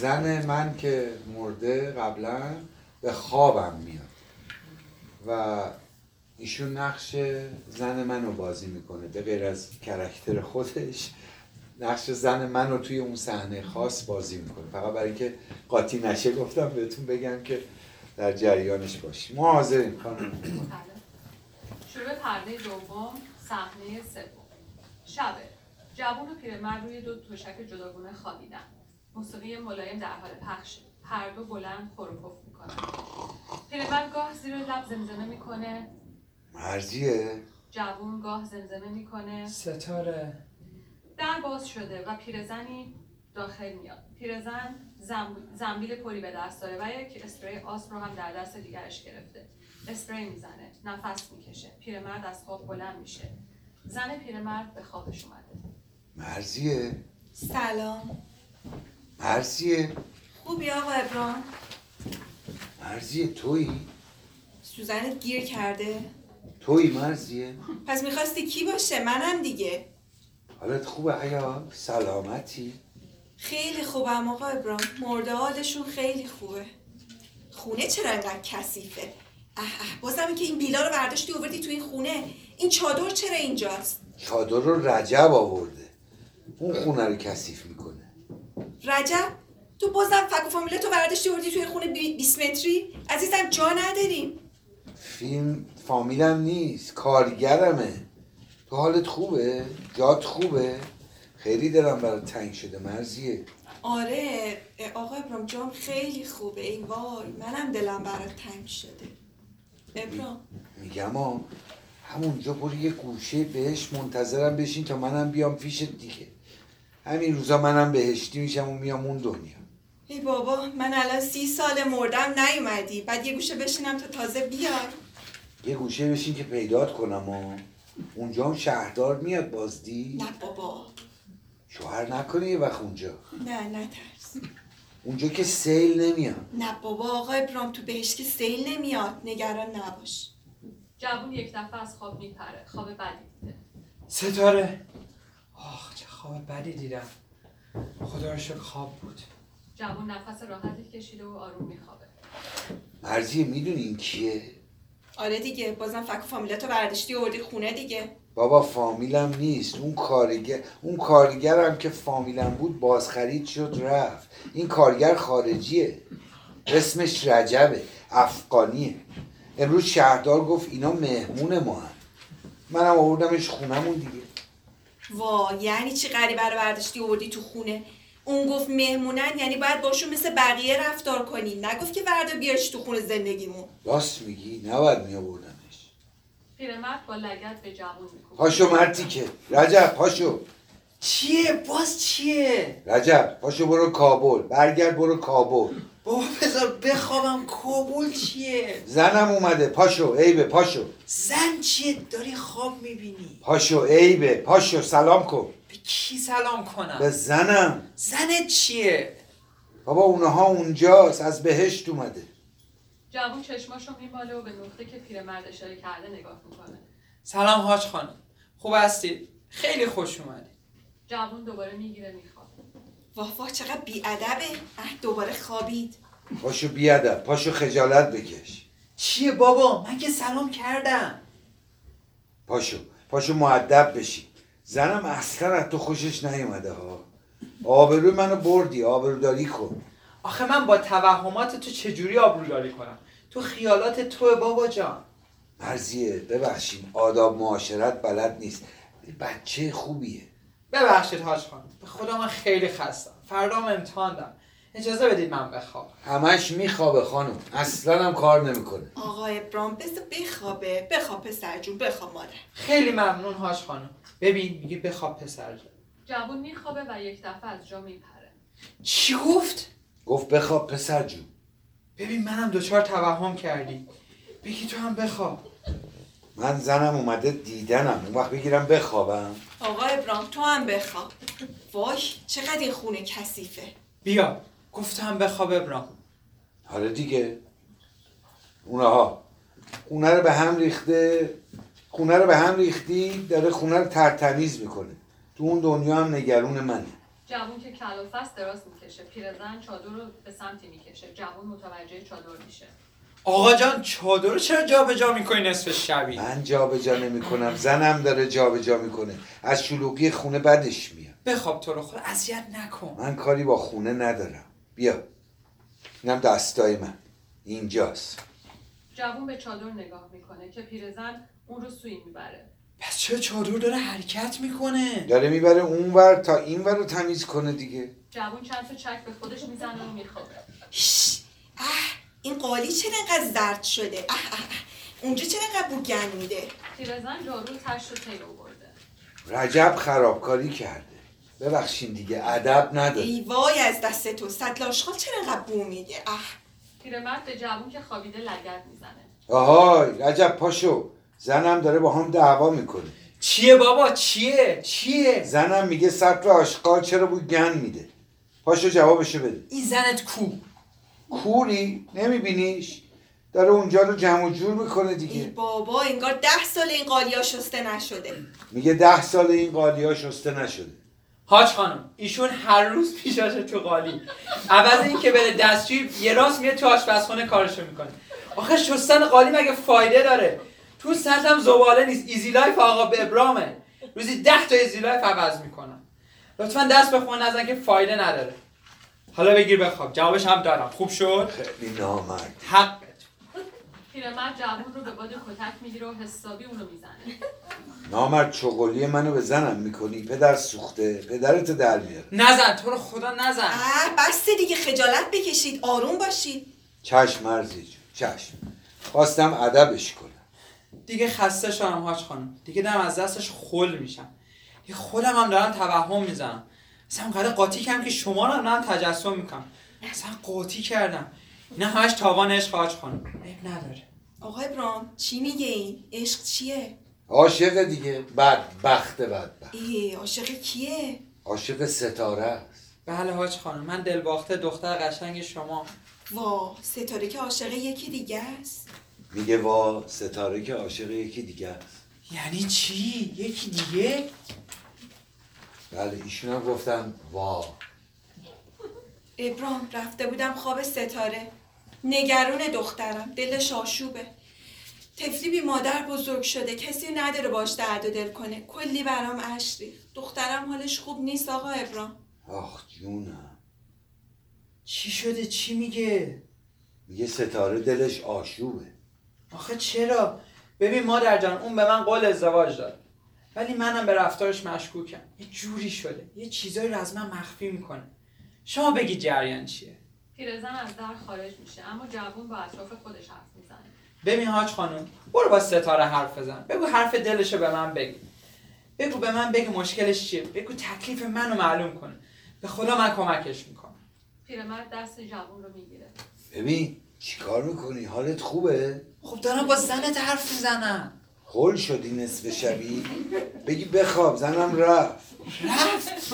زن من که مرده قبلا به خوابم میاد. و ایشون نقش زن منو بازی می‌کنه به غیر از کرکتر خودش. نقش زن منو توی اون صحنه خاص بازی می‌کنه. فقط برای اینکه قاطی نشه گفتم بهتون بگم که در جریانش باشیم ما حاضریم خانم. شروع پرده دوم صحنه سوم. شبه جوون و پیرمرد روی دو تشک جداگونه خوابیدن. موسیقی ملایم در حال پخش هر دو بلند پف می‌کنن. پیرمرد گاه زیر لب زمزمه می‌کنه. مرزیه جوون گاه زمزمه می‌کنه. ستاره. در باز شده و پیرزنی داخل میاد. پیرزن زنبیل پلی به دست داره و یک اسپری آسم رو هم در دست دیگرش گرفته. اسپری می‌زنه. نفس می‌کشه. پیرمرد از خواب بلند میشه. زن پیرمرد به خوابش اومده. مرزیه سلام. مرزیه خوبی آقا ابرام مرزیه تویی؟ سوزنت گیر کرده. تویی مرزیه پس می‌خواستی کی باشه؟ منم دیگه. حالت خوبه حیا؟ سلامتی؟ خیلی خوبم آقا ابرام مرده حالشون خیلی خوبه. خونه چرا انقدر کثیفه؟ اه اه بازم که این بیلا رو برداشتی آوردی تو این خونه. این چادر چرا اینجاست؟ چادر رو رجب آورده. اون خونه رو کثیف می‌کنه. رجب تو بازم فک و فامیله تو برداشتی آوردی توی خونه 20 متری؟ عزیزم جا نداریم. فیلم فامیلم نیست کارگرمه. تو حالت خوبه؟ جات خوبه؟ خیلی دلم برای تنگ شده مرزیه. آره آقا ابرام جام خیلی خوبه. ای وای منم دلم برات تنگ شده. ابرام. میگم ها همونجا برو یه گوشه بهش منتظرم بشین تا منم بیام پیشت دیگه. همین روزا منم بهشتی میشم و میام اون دنیا. ای بابا من الان سی سال مردم نیومدی. بعد یه گوشه بشینم تا تازه بیای یه گوشه بشین که پیدات کنم و اونجا هم شهردار میاد بازدی. نه بابا. شوهر نکنی یه وقت اونجا. نه نه ترس اونجا که سیل نمیاد. نه بابا آقا ابرام تو بهش که سیل نمیاد. نگران نباش. جوون یک دفعه از خواب میپره. خواب بدی دیده ستاره. آخ. خواب بدی دیدم. خدا رو شکر خواب بود. جوون نفس راحتی کشیده و آروم میخوابه. مرزی می‌دونی این کیه؟ آره دیگه بازم فک فامیلتو برداشتی و خونه دیگه. بابا فامیلم نیست. اون کارگر اون کارگرم که فامیلم بود بازخرید شد رفت. این کارگر خارجیه. اسمش رجبه افغانیه. امروز شهردار گفت اینا مهمون ما هم منم آوردمش خونمون دیگه. وا یعنی چی غریبه رو برداشتی آوردی تو خونه؟ اون گفت مهمونن یعنی باید باشون مثل بقیه رفتار کنی. نگفت که وردا بیارش تو خونه زندگیمون. راست میگی نباید می آوردمش پیرمرد با لگت به جوون می‌کنه پاشو مرتی که. رجب پاشو. چیه؟ باز چیه؟ رجب پاشو برو کابل. برگرد برو کابل. بابا بذار بخوابم کابل چیه؟ زنم اومده پاشو عیبه پاشو. زن چیه؟ داری خواب می‌بینی. پاشو عیبه پاشو سلام کن. به کی سلام کنم؟ به زنم. زنت چیه؟ بابا اونها اونجاست از بهشت اومده. جوون چشماشو میماله و به نقطه که پیرمرد اشاره کرده نگاه می‌کنه. سلام حاج خانم. خوب هستید خیلی خوش اومدید جوون دوباره می‌گیره می‌خواد واه واه چقدر بیادبه. اه دوباره خوابید. پاشو بیادب پاشو خجالت بکش. چیه بابا؟ من که سلام کردم. پاشو پاشو معدب بشی زنم اصلا از تو خوشش نیومده ها. آبروی منو بردی آبروداری کن. آخه من با توهمات تو چجوری آبروداری کنم؟ تو خیالات تو بابا جان. مرزیه ببخشید آداب معاشرت بلد نیست. بچه خوبیه. ببخشید حاج خانم به خدا من خیلی خستم. فردام امتحان دارم. اجازه بدید من بخوابم. همش میخوابه خانم. اصلا هم کار نمی‌کنه. آقا ابرام بذار بخوابه. بخواب پسر جون. بخواب مادر. خیلی ممنون حاج خانم. ببین میگه بخواب پسر جان جوون میخوابه و یک دفعه از جا میپره. چی گفت؟ گفت بخواب پسر جون. ببین منم دوچار توهم کردی. بگی تو هم بخواب. من زنم اومده دیدنم. اون وقت بگیرم بخوابم. آقا ابرام تو هم بخواب. وای چقدر این خونه کثیفه. بیا گفتم بخواب ابرام حالا دیگه. اونها خونه رو به هم ریخته خونه رو به هم ریختی داره خونه رو ترتمیز می‌کنه. تو اون دنیا هم نگرون منه. جوون که کلافه است دراز می‌کشه. پیرزن چادر رو به سمتی می‌کشه. جوون متوجه چادر میشه. آقا جان چادر رو چرا جابجا می‌کنی نصف شبی؟ من جابجا نمی‌کنم زنم داره جابجا می‌کنه. از شلوغی خونه بدش میاد. بخواب تو رو خود اذیت نکن. من کاری با خونه ندارم. بیا. اینم دستای من. اینجاست. جوون به چادر نگاه می‌کنه که پیرزن اون رو سوی می‌بره. پس چرا چادر داره حرکت می‌کنه؟ داره می‌بره اونور تا اینور رو تمیز کنه دیگه. جوون چند تا چک به خودش می‌زنه و اه. این قالی چرا انقدر زرد شده؟ اه اه اه. اونجا چرا انقدر بوگن میده؟ پیرزن جارو تشت و تی آورده رجب خرابکاری کرده. ببخشین دیگه ادب نداره. ای وای از دست تو. سطل آشغال چرا انقدر بو میده؟ اه. پیرمرد به جوون که خوابیده لگد می‌زنه. آهای رجب پاشو. زنم داره با هم دعوا می‌کنه. چیه بابا؟ چیه؟ چیه؟ زنم میگه سطر آشغال چرا بوی گن میده؟ پاشو جوابشو بده. این زنت کو؟ کوری نمیبینیش. داره اونجا رو جمع و جور می‌کنه ای دیگه بابا انگار ده سال این قالیا شسته نشده. میگه ده سال این قالیا شسته نشده. حاج خانم ایشون هر روز پیشاشه تو قالی. عوض این که بره دستشویی یه راست میره تو آشپزخونه کارشو می‌کنه. آخه شستن قالی مگه فایده داره؟ تو سطح هم زباله نیست. ایزی لایف آقا به ابرامه. روزی ده تا ایزی لایف عوض می‌کنم لطفا دست به خون نزن که فایده نداره. حالا بگیر بخواب. جوابش هم دارم. خوب شد؟ خیلی نامرد. حقت پیرمرد جوون رو به باد کتک می‌گیره و حسابی اونو می‌زنه. نامرد چغلی منو به زنم می‌کنی. پدر سوخته. پدرت در میاره. نزن. تو رو خدا نزن. اه بسته دیگه. خجالت بکشید. آروم باشید. چشم مرزی چشم. خواستم ادبش کنم. دیگه خسته شدم حاج خانم. دیگه دارم از دستش خل میشم. دیگه خودم هم دارم توهم می‌زنم. اصلا اونقدر قاطی کردم که شما رو دارم تجسم می‌کنم. اصلا قاطی کردم. اینا همش تاوان عشق حاج خانم. عیب نداره. آقای برام چی میگه این عشق چیه؟ عاشق دیگه. بدبخت بدبخت. ای عاشق کیه؟ عاشق ستاره است. بله حاج خانم. من دلباخته دختر قشنگ شما. وا ستاره که عاشق یکی دیگه است؟ میگه وا ستاره که عاشق یکی دیگه است. یعنی چی؟ یکی دیگه؟ بله ایشون هم گفتن وا. ابرام رفته بودم خواب ستاره. نگرون دخترم دلش آشوبه تفلی بی مادر بزرگ شده کسی نداره باش درد و دل کنه. کلی برام اشک ریخت. دخترم حالش خوب نیست آقا ابرام آخ جونم. چی شده؟ چی میگه؟ میگه ستاره دلش آشوبه. آخه چرا؟ ببین مادر جان اون به من قول ازدواج داد. ولی منم به رفتارش مشکوکم. یه جوری شده. یه چیزایی رو از من مخفی می‌کنه. شما بگی جریان چیه. پیرزن از در خارج میشه اما جوون با اطراف خودش حرف می‌زنه. ببین حاج خانم برو با ستاره حرف بزن. بگو حرف دلشو به من بگو. بگو به من بگو مشکلش چیه. بگو تکلیف منو معلوم کنه. به خدا من کمکش می‌کنم. پیرمرد دست جوون رو می‌گیره. ببین چیکار می‌کنی؟ حالت خوبه؟ خب دارم با زنت حرف می‌زنم. خل شدی نصف شبی؟ بگی بخواب زنم رفت. رفت؟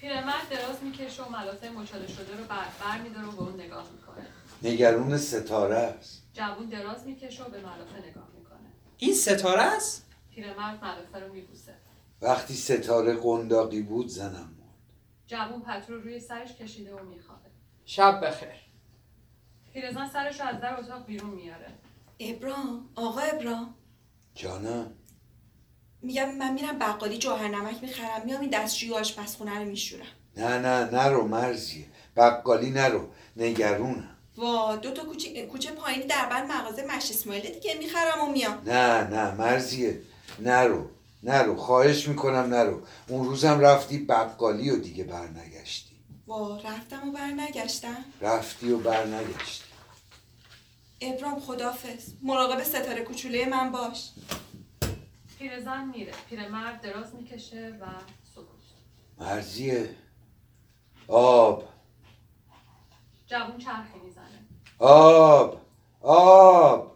پیرمرد دراز می‌کشه و ملافه مچاله شده رو بر, بر میداره و به اون نگاه می‌کنه. نگرون ستاره است. جوون دراز می‌کشه و به ملافه نگاه می‌کنه. این ستاره است؟ پیرمرد ملافه رو میبوسه. وقتی ستاره قنداقی بود زنم مرد. جوون پتو رو روی سرش کشیده و میخوابه. شب بخیر. پیرزن سرش رو از در اتاق بیرون میاره ابرام آقا ابرام. جانم میگم من میرم بقالی جوهر نمک می‌خرم میام این دستشوی آشپزخونه رو میشورم. نه نه نرو مرزیه. بقالی نرو نگرونم. وا دو تا کوچه, کوچه پایینی در بند مغازه مش اسماعیل دیگه می‌خرم و میام. نه نه مرزیه. نرو نرو. خواهش می‌کنم نرو. اون روزم رفتی بقالی و دیگه برنگشتی. وا رفتم و بر نگشتم رفتی و برنگشتی. ابرام خدافز مراقب ستاره کوچوله من باش. پیرزن میره. پیرمرد دراز می‌کشه و سکوت. مرزیه. آب. جوون چرخی می‌زنه. آب. آب.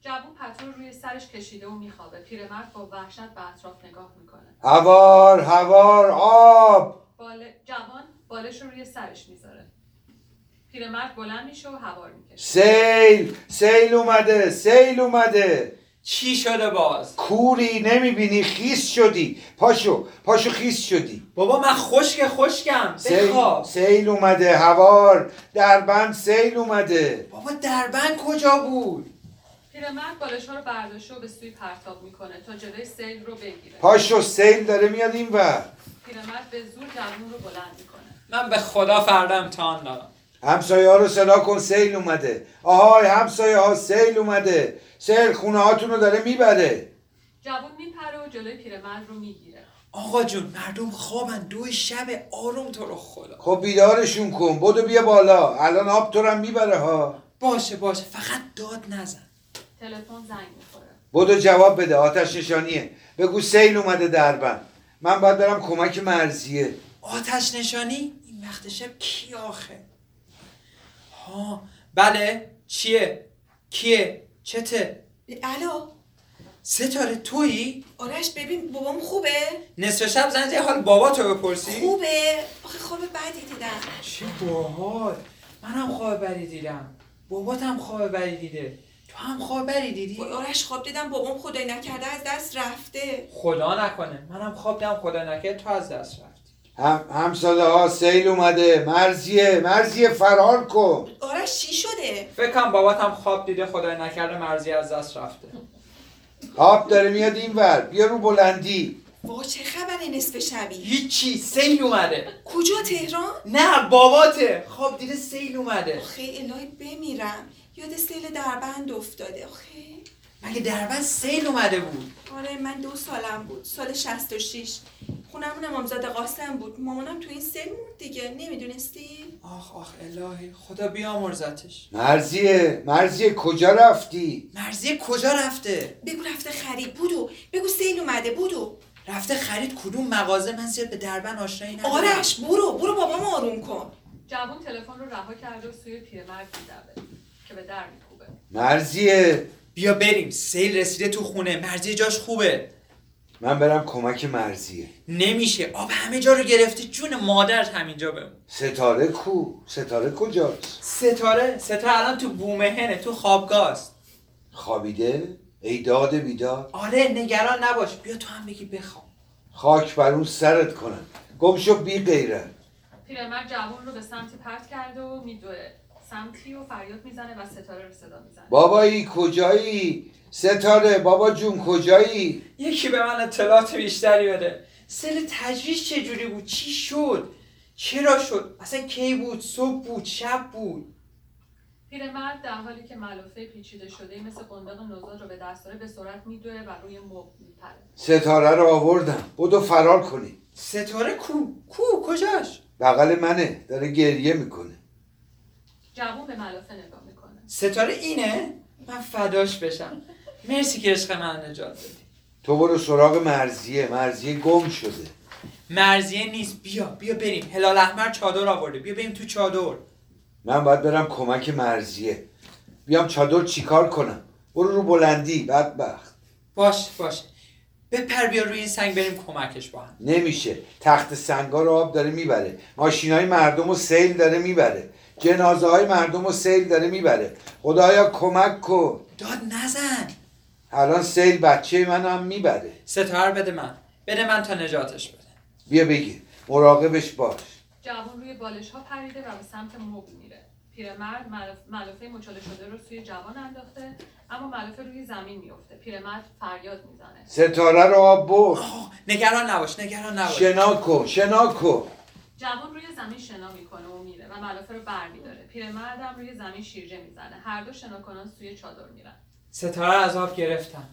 جوون پتو رو روی سرش کشیده و میخوابه. پیرمرد با وحشت به اطراف نگاه می‌کنه. هوار هوار آب. باله... جوان بالش رو روی سرش می‌ذاره. پیرمرد بلند میشه و هوار می‌کشه. سیل سیل اومده سیل اومده. چی شده باز؟ کوری نمی‌بینی خیس شدی. پاشو پاشو خیس شدی. بابا من خشک خشکم سیل, بخواب. سیل اومده هوار دربند سیل اومده. بابا دربند کجا بود؟ پیرمرد بالش ها رو برداشته و به سوی پرتاب می‌کنه تا جلوی سیل رو بگیره. پاشو سیل داره میاد این ور. پیرمرد به زور جوون رو بلند می‌کنه. من به خدا فردا امتحان دارم. همسایه ها رو صدا کن سیل اومده. آهای همسایه ها سیل اومده. سیل خونه هاتون رو داره می‌بره. جوون میپره و جلوی پیرمرد رو می‌گیره. آقا جون مردم خوابن. دو شب آروم تو رو خدا. خب بیدارشون کن. بدو بیا بالا. الان آب تو رو هم می‌بره ها. باشه باشه. فقط داد نزن. تلفن زنگ می‌خوره. بدو جواب بده. آتش نشانیه. بگو سیل اومده دربند. من باید برم کمک مرزیه آتش نشانی؟ این وقت شب کی آخه؟ ها. بله. چیه؟ کیه؟ چته؟ الو. ستاره تویی؟ آرش ببین بابام خوبه؟ نصف شب زنگ زدی حال بابا تو بپرسی. خوبه. آخه خواب بدی دیدم. چه باحال. منم خواب بری دیدم. بابات هم خواب بری دیده. تو هم خواب بری دیدی؟ وای آرش خواب دیدم بابام خدای نکرده از دست رفته. خدا نکنه. منم خواب دیدم خدا نکرد تو از دست رفتی. هم همساله ها سیل اومده. مرزیه مرزیه فرار کن. آرش چی شده؟ فکر کنم بابات هم خواب دیده خدا نکرده مرزی از دست رفته. آب داره میاد این ور. بیا رو بلندی. وا چه خبره نصف شبی؟ هیچی سیل اومده. کجا تهران؟ نه باباته. خواب دیده سیل اومده. آخه الهی بمیرم. یاد سیل دربند افتاده. آخه. مگه دربند سیل اومده بود. آره من دو سالم بود. سال 66 خونمون امامزاده قاسم بود. مامانم تو این سیل مرد دیگه. نمی‌دونستی؟ آخ آخ الهی. خدا بیامرزتش. مرزیه مرزیه کجا رفتی؟ مرزی کجا رفته؟ بگو رفته خرید. بودو. بگو سیل اومده. بودو. رفته خرید کدوم مغازه؟ من زیاد به دربند آشنایی ندارم. آرش برو. برو بابام آروم کن. جوون تلفن رو رها کرده و سوی پیرمرد میدوه که به در میکوبه. مرزیه بیا بریم سیل رسیده تو خونه مرزی جاش خوبه. من برم کمک مرزیه. نمیشه آب همه جا رو گرفته جون مادرت همینجا بمون. ستاره کو؟ ستاره کجاست؟ ستاره؟ ستاره الان تو بومهنه تو خوابگاست خوابیده؟ ای داد بیداد. آره نگران نباش بیا تو هم بگی بخوام خاک بر اون سرت کنم. گم شو بی غیرت. پیرمرد جوون رو به سمتی پرت کرده و میدوه. سمتی و فریاد می‌زنه و ستاره رو صدا می‌زنه. بابایی کجایی؟ ستاره بابا جون کجایی؟ یکی به من اطلاعات بیشتری بده. سل تجویز چجوری بود؟ چی شد؟ چرا شد؟ اصلا کی بود؟ صبح بود؟ شب بود؟ پیرمرد در حالی که ملافه پیچیده شده مثل قنداق نوزاد رو به دست داره به سرعت میدوه و روی مبل میپره. ستاره رو آوردم. بدو فرار کنی. ستاره کو؟ کو؟ کجاش؟ بغل منه. داره گریه می‌کنه. جوون به ملافه نگاه می‌کنه. ستاره اینه؟ من فداش بشم. مرسی که عشق من نجات دادی. تو برو سراغ مرزیه. مرزیه گم شده. مرزیه نیست. بیا بیا بریم. هلال احمر چادر آورده. بیا بریم تو چادر. من باید برم کمک مرزیه. بیام چادر چیکار کنم؟ برو رو بلندی بدبخت. باش باش. بپر بیا روی این سنگ بریم کمکش با هم. نمیشه. تخت سنگا رو آب داره می‌بره. ماشینای مردم رو سیل داره می‌بره. جنازه های مردم رو سیل داره می‌بره. خدایا کمک کن. داد نزن. الان سیل بچه من هم می‌بره. ستاره بده من. بده من تا نجاتش بده. بیا بگیر مراقبش باش. جوان روی بالش ها پریده و به سمت مبل میره. پیرمرد ملافه مچاله شده رو سوی جوان انداخته اما ملافه روی زمین میفته پیرمرد فریاد می‌زنه. ستاره رو آب برد. نگران نباش نگران نباش. شنا کن شنا کن. جوان روی زمین شنا می‌کنه و میره و ملافه رو برمیداره. پیرمرد هم روی زمین شیرجه می‌زنه. هر دو شناکنان سوی چادر میرن. ستاره از آب گرفتم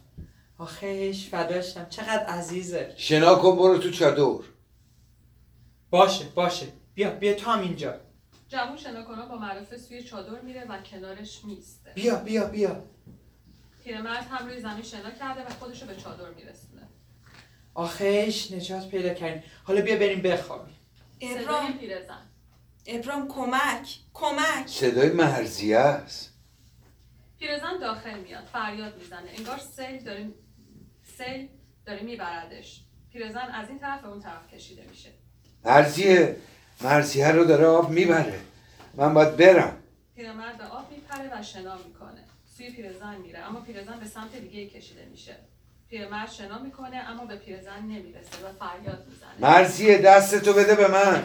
آخیش فداشتم. چقدر عزیزه. شنا کن برو تو چادر. باشه باشه. بیا بیا تو هم اینجا. جوان شناکنان با ملافه سوی چادر میره و کنارش میسته بیا بیا بیا. پیرمرد هم روی زمین شنا کرده و خودش رو به چادر میرسونه. آخیش نجات پیدا کردیم حالا بیا بریم بخوابیم. ابرام. پیرزن ابرام کمک کمک. صدای مرزیه است. پیرزن داخل میاد فریاد می‌زنه. انگار سیل داره سیل داره میبردش. پیرزن از این طرف به اون طرف کشیده میشه. مرزیه مرزیه رو داره آب می‌بره. من باید برم. پیرمرد به آب میپره و شنا می‌کنه. سوی پیرزن میره اما پیرزن به سمت دیگه کشیده میشه. پیرمرد شنا می‌کنه اما به پیرزن نمی‌رسه و فریاد می‌زنه. مرزیه دستتو بده به من.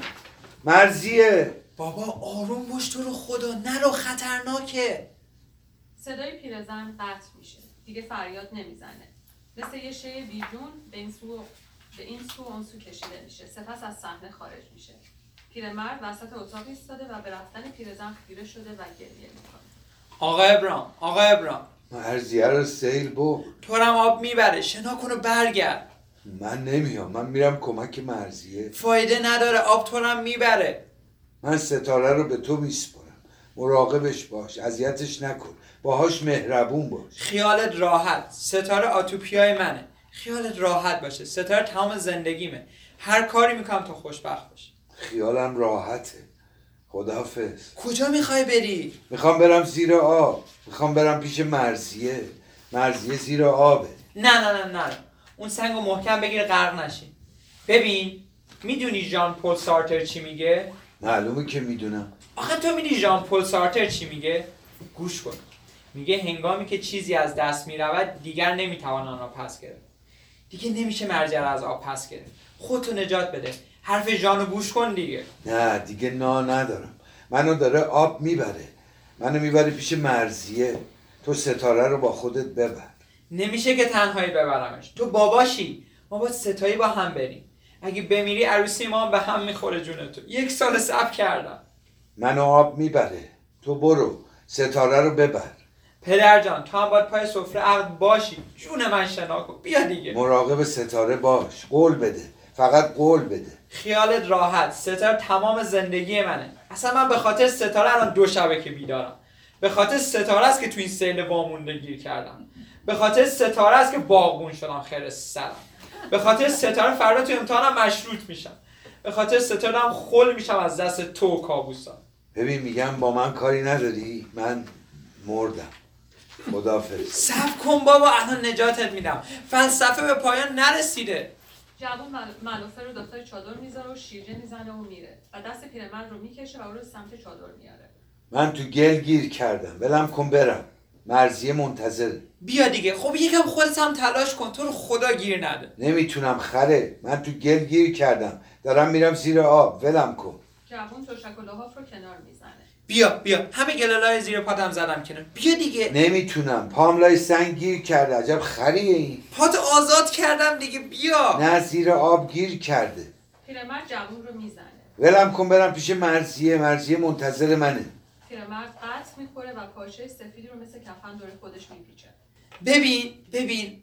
مرزیه بابا آروم باش تو رو خدا نرو خطرناکه. صدای پیرزن قطع میشه. دیگه فریاد نمی‌زنه. مثل یه شی بیجون به این سو به این سو و اون سو کشیده میشه. سپس از صحنه خارج میشه. پیرمرد وسط اتاق ایستاده و به رفتن پیرزن خیره شده و گریه می‌کنه. آقا ابرام آقا ابرام. مرزیه رو سیل برد. تو هم آب می‌بره. شنا کن و برگرد. من نمیام. من میرم کمک مرزیه. فایده نداره. آب تو هم می‌بره. من ستاره رو به تو میسپرم مراقبش باش. اذیتش نکن. باهاش مهربون باش. خیالت راحت. ستاره آتوپیای منه. خیالت راحت باشه. ستاره تمام زندگیمه. هر کاری می‌کنم تا خوشبخت باشی خیالم راحته. خدافز کجا می‌خوای بری؟ می‌خوام برم زیر آب. می‌خوام برم پیش مرزیه. مرزیه زیر آبه. نه نه نه نه. اون سنگو محکم بگیر غرق نشی ببین می‌دونی ژان پل سارتر چی میگه؟ معلومه که می‌دونم. آخه تو می‌دونی ژان پل سارتر چی میگه؟ گوش کن. میگه هنگامی که چیزی از دست می‌رود دیگر نمی‌توان آن را پس گرفت. دیگه نمیشه مرجع را از آب پس گرفت. خودتو نجات بده. حرف ژانو گوش کن دیگه. نه دیگه نا ندارم. منو داره آب می‌بره. منو می‌بره پیش مرزیه. تو ستاره رو با خودت ببر. نمیشه که تنهایی ببرمش. تو باباشی. ما باید ستایی با هم بریم. اگه بمیری عروسی ما به هم می‌خوره جون تو. یک سال صبر کردم. منو آب می‌بره. تو برو. ستاره رو ببر. پدر جان تو هم باید پای سفره عقد باشی. جون من شنا کن. بیا دیگه. مراقب ستاره باش. قول بده. فقط قول بده. خیالت راحت. ستاره تمام زندگی منه. اصلا من به خاطر ستاره الان دو شبه که بیدارم. به خاطر ستاره است که تو این سیل وامونده گیر کردم. به خاطر ستاره است که باغبون شدم. خیر سرم به خاطر ستاره فردا تو امتحانم مشروط میشم. به خاطر ستاره هم خل میشم از دست تو و کابوسا. ببین میگم با من کاری نداری. من مردم. خدافز صبر کن بابا الان نجاتت میدم. فلسفه به پایان نرسیده. جوان مل- ملافه رو داخل چادر می‌ذاره و شیرجه می‌زنه و میره. و دست پیرمرد رو می‌کشه و او رو سمت چادر میاره. من تو گل گیر کردم. ولم کن برم. مرزیه منتظره بیا دیگه. خب یکم خودت هم تلاش کن. تو رو خدا گیر نده. نمی‌تونم خره. من تو گل گیر کردم. دارم میرم زیر آب. ولم کن. جوان تشک و لحاف رو کنار می‌زنه بیا بیا. همه گلالای زیر پاتم زدم کنار. بیا دیگه. نمی‌تونم. پام لای سنگ گیر کرده. عجب خریه این. پات آزاد کردم دیگه. بیا. نه زیر آب گیر کرده. پیرمرد جوان رو می‌زنه. ولم کن برم پیش مرزیه. مرزیه منتظر منه. پیرمرد قطع می‌خوره و پاشه سفیدی رو مثل کفن دور خودش میپیچه. ببین ببین.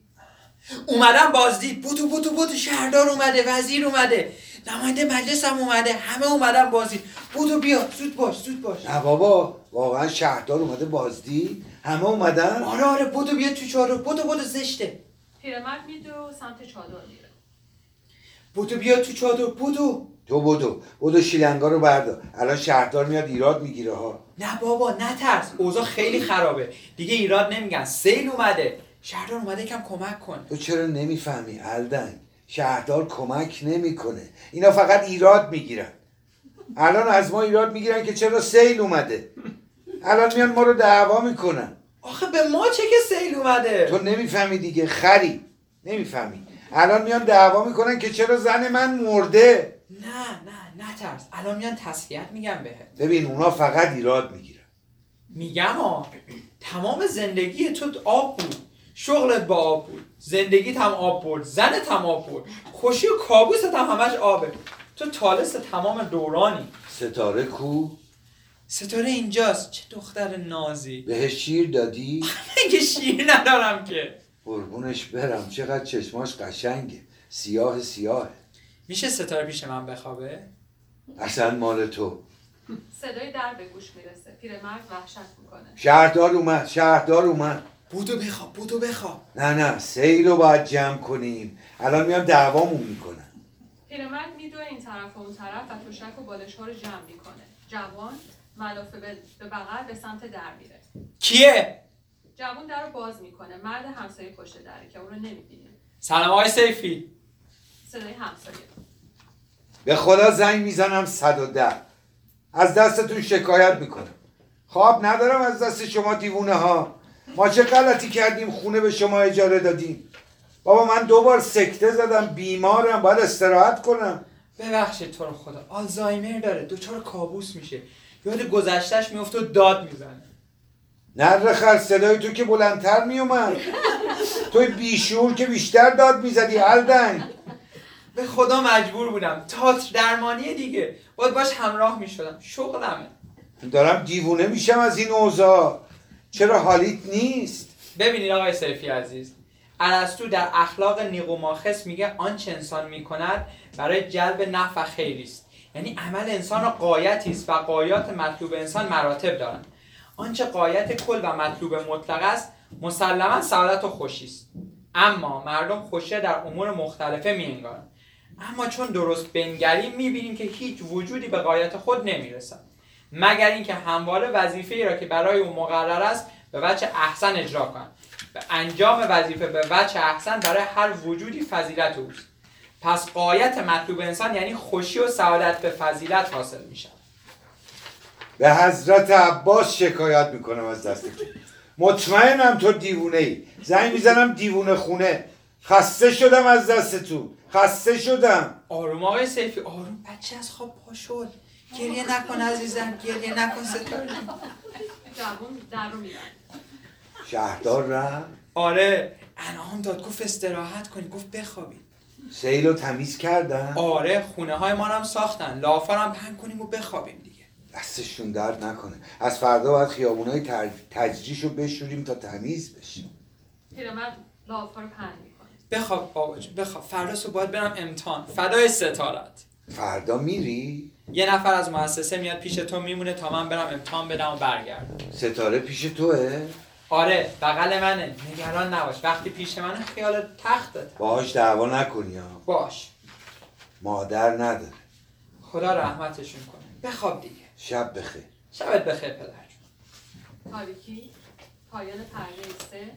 اومدم بازدید. بودو بودو بودو شهردار اومده وزیر اومده. نماینده مجلس هم اومده. همه اومدن بازدید. بودو بیا. زود باش زود باش. نه بابا. واقعا شهردار اومده بازدی همه اومدن. آره آره. بودو بیا تو چادر بودو بودو زشته. پیرمرد میدوه و سمت چادر میره. بودو بیا تو چادر. بودو تو بدو بدو شیلنگا رو بردار. الان شهردار میاد ایراد می‌گیره ها. نه بابا نترس اوضاع خیلی خرابه. دیگه ایراد نمیگن. سیل اومده. شهردار اومده کم کمک کن. تو چرا نمی‌فهمی الدنگ؟ شهردار کمک نمی‌کنه. اینا فقط ایراد می‌گیرن. الان از ما ایراد می‌گیرن که چرا سیل اومده. الان میان ما رو دعوا می‌کنن. آخه به ما چه که سیل اومده؟ تو نمی‌فهمی دیگه خری. نمی‌فهمی. الان میان دعوا می‌کنن که چرا زن من مرده؟ نه نه نترس. الان میان تسلیت میگم بهت. ببین اونا فقط ایراد می‌گیرن. میگم ها تمام زندگی تو آب بود. شغلت با آب بود. زندگیت هم آب برد. زنت هم آب برد. خوشی و کابوست هم همش آبه. تو تالس تمام دورانی. ستاره کو؟ ستاره اینجاست. چه دختر نازی. بهش شیر دادی؟ مگه شیر ندارم که. قربونش برم. چقدر چشماش قشنگه. سیاه سیاهه میشه ستاره پیش من بخوابه؟ اصلا مال تو. صدای در به گوش می‌رسه. پیرمرد وحشت می‌کنه. شهردار اومد. شهردار اومد. بودو بخواب بودو بخواب. نه نه سیل رو باید جمع کنیم. الان میان دعوامون می‌کنن پیرمرد میدوه این طرف و اون طرف و تشک و بالش ها رو جمع می‌کنه. جوان ملافه به به بغل به سمت در میره. کیه؟ جوان در رو باز می‌کنه. مرد همسایه پشت دره که اون رو نمی‌بینه. سلام آقای سیفی. صدای همسایه. به خدا زنگ می‌زنم صد و ده. از دستتون شکایت می‌کنم. خواب ندارم از دست شما دیوونه ها ما چه غلطی کردیم؟ خونه به شما اجاره دادیم. بابا من دو بار سکته زدم بیمارم باید استراحت کنم. ببخشید تو رو خدا آلزایمر داره دوچار کابوس میشه. یاد گذشتش میفته و داد می‌زنه. نر خر صدای تو که بلندتر میومد توی بیشور که بیشتر داد می‌زدی الدنگ به خدا مجبور بودم. تاتر درمانی دیگه. باید باش همراه می‌شدم. شغلمه. دارم دیوونه میشم از این اوضاع. چرا حالیت نیست؟ ببینید آقای سیفی عزیز ارسطو در اخلاق نیقوماخس میگه آنچه انسان می‌کند برای جلب نفع و است. یعنی عمل انسان قایتی است و قایات مطلوب انسان مراتب دارند آنچه قایت کل و مطلوب مطلق است مسلما سعادت و خوشی است. اما مردم خوشی در امور مختلفه میانگارند اما چون درست بنگریم می‌بینیم که هیچ وجودی به قایت خود نمی‌رسد. مگر اینکه همواره وظیفه ای را که برای او مقرر است به وجه احسن اجرا کنند به انجام وظیفه به وجه احسن برای هر وجودی فضیلت اوست. پس قایت مطلوب انسان یعنی خوشی و سعادت به فضیلت حاصل میشه به حضرت عباس شکایت می‌کنم از دست تو. مطمئنم تو دیوونه ای. زنگ می‌زنم دیوونه خونه. خسته شدم از دست تو. خسته شدم. آروم آقای سیفی. آروم بچه از خواب پا شد. گریه نکن عزیزم گریه نکن ستاره. جوون در رو شهردار رفت؟ آره. انعام داد گفت استراحت کنی گفت بخوابید سیل رو تمیز کردن؟ آره خونه های ما رو هم ساختن. لافر هم پهن کنیم و بخوابیم دیگه. دستشون درد نکنه. از فردا باید خیابونای تر... تجریش رو بشوریم تا تمیز بشه. پیرمرد لافا رو پهن می‌کنه. بخواب بابا بخواب. فردا باید برم امتحان. فدای ستارت. فردا میری؟ یه نفر از مؤسسه میاد پیش تو میمونه تا من برم امتحان بدم و برگردم. ستاره پیش توه؟ آره بغل منه. نگران نباش. وقتی پیش منه خیال تخته باهاش دعوا نکنی ها. باش. مادر نداره. خدا رحمتشون کنه. بخواب دیگه. شب بخیر. شبت بخیر پدر جون. تاریکی؟ پایان پرده سه.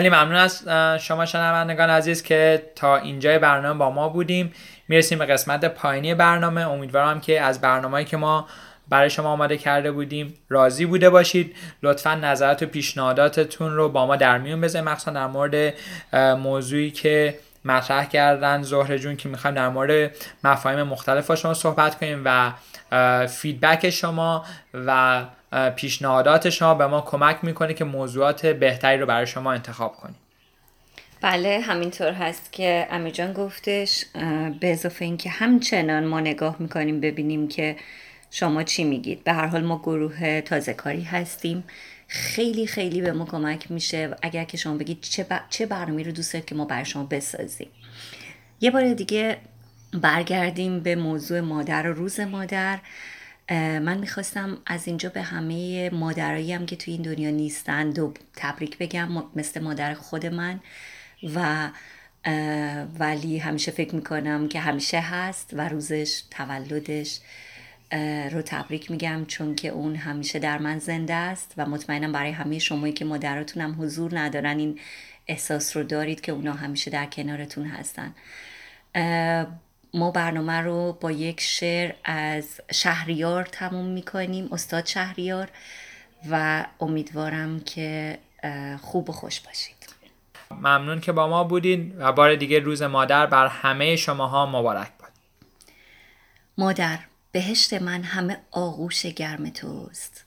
خیلی ممنون از شما شنوندگان عزیز که تا اینجای برنامه با ما بودیم. می‌رسیم به قسمت پایینی برنامه. امیدوارم که از برنامه‌ای که ما برای شما آماده کرده بودیم راضی بوده باشید. لطفا نظرات و پیشنهاداتتون رو با ما در میون بذارید. مخصوصا در مورد موضوعی که مطرح کردن زهره جون که می‌خوایم در مورد مفاهیم مختلف با شما صحبت کنیم و فیدبک شما و پیشنهادات شما به ما کمک می‌کنه که موضوعات بهتری رو برای شما انتخاب کنیم. بله همینطور هست که امیر جان گفتش به اضافه اینکه همچنان ما نگاه می‌کنیم ببینیم که شما چی میگید. به هر حال ما گروه تازه کاری هستیم. خیلی خیلی به ما کمک میشه اگر که شما بگید چه, ب... چه برنامه رو دوست دارید که ما برای شما بسازیم. یه بار دیگه برگردیم به موضوع مادر و روز مادر. من می‌خواستم از اینجا به همه مادرایی هم که توی این دنیا نیستند و تبریک بگم مثل مادر خود من. و ولی همیشه فکر می‌کنم که همیشه هست و روزش تولدش رو تبریک میگم چون که اون همیشه در من زنده است و مطمئنم برای همه شمایی که مادراتون هم حضور ندارن این احساس رو دارید که اونا همیشه در کنارتون هستن. ما برنامه رو با یک شعر از شهریار تموم می‌کنیم استاد شهریار و امیدوارم که خوب و خوش باشید. ممنون که با ما بودین و بار دیگه روز مادر بر همه شماها مبارک باد. مادر بهشت من همه آغوش گرم توست.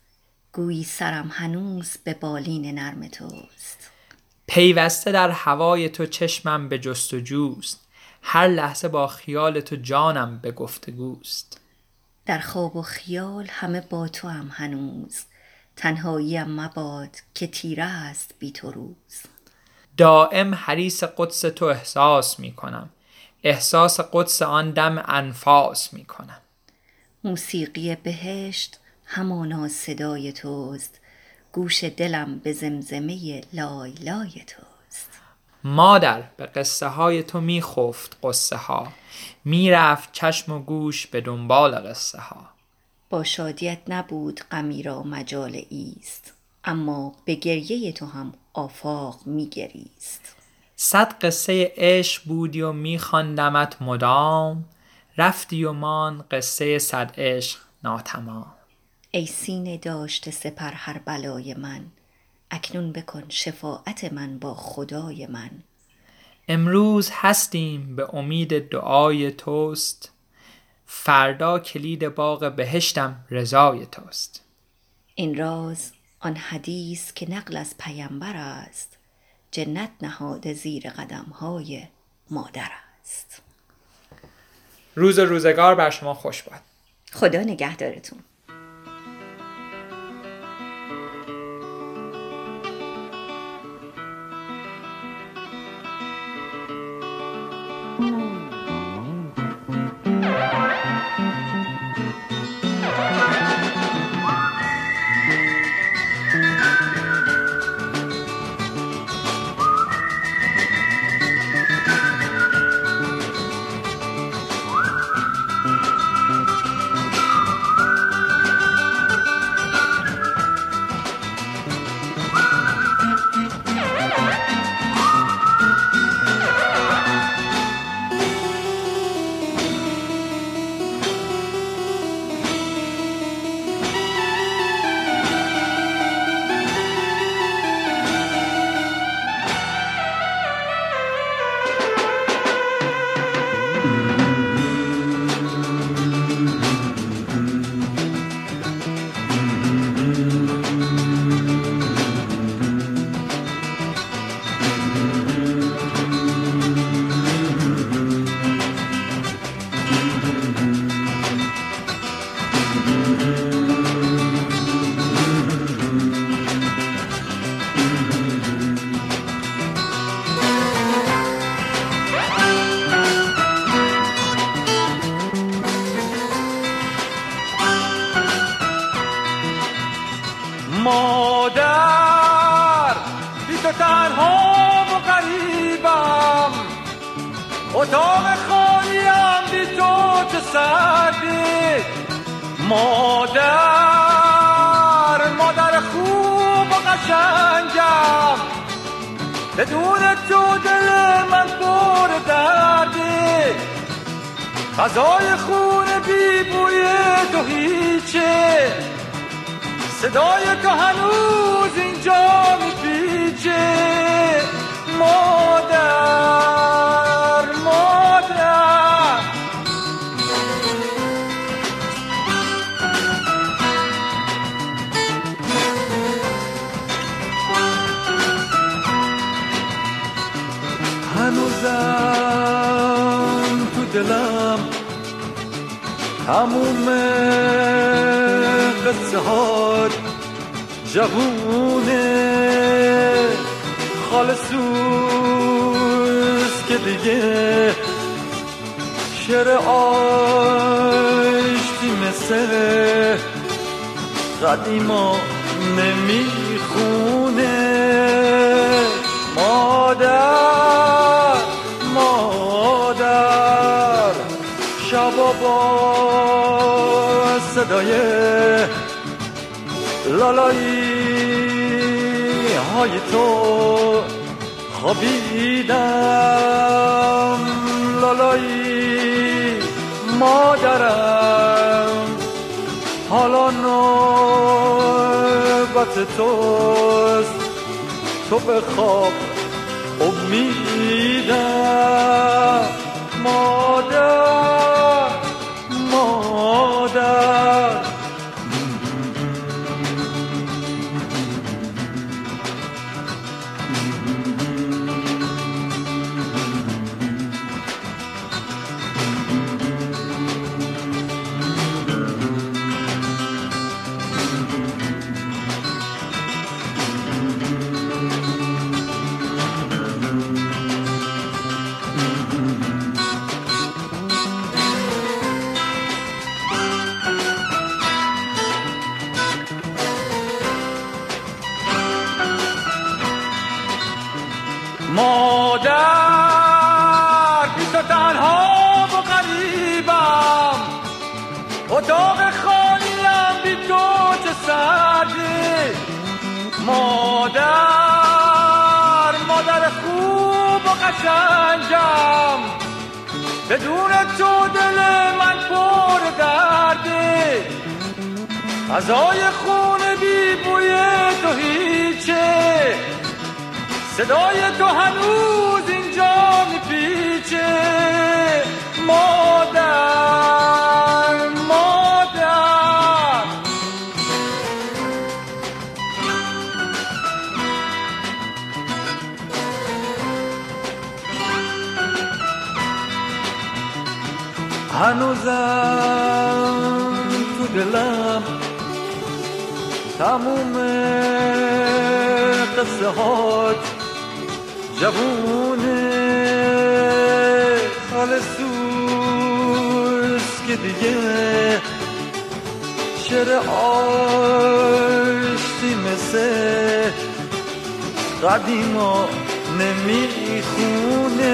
گویی سرم هنوز به بالین نرم توست. پیوسته در هوای تو چشمم به جستجوست. هر لحظه با خیال تو جانم به گفتگوست. در خواب و خیال همه با تو هم هنوز. تنهاییم مباد که تیره است بی تو روز. دائم حریص قدس تو احساس می کنم. احساس قدس آن دم انفاس می کنم. موسیقی بهشت همانا صدای توست. گوش دلم به زمزمه لای لای توست. مادر به قصه های تو می خفت قصه ها می رفت چشم و گوش به دنبال قصه ها با شادیت نبود غمی را مجال زیست اما به گریه تو هم آفاق می گریست صد قصه عشق بودی و می خواندمت مدام رفتی و ماند قصه صد عشق ناتمام. ای سینه داشته سپر هر بلای من اکنون بکن شفاعت من با خدای من. امروز هستیم به امید دعای توست. فردا کلید باغ بهشتم رضای توست. این راز آن حدیث که نقل از پیامبر است. جنت نهاده زیر قدم های مادر است. روز روزگار بر شما خوش باد. خدا نگهدارتون. مادر تموم قصه ها جوونه خالصوز که دیگه شعر آشتی مثل قدیما نمی‌خونه صدای لالایی های تو خوابیدم. لالایی مادرم حالا نوبت توست. تو به خواب امیدم. مادر مادر خوب و قشنگم. بدون تو دل من پر درده غذای خونه بی بوی تو هیچه صدای تو هنوز اینجا میپیچه. مادر. هنوزم تو دلم تموم قصه هات جوونه خالصوس که دیگه شعر آشتی مثل قدیما نمی‌خونه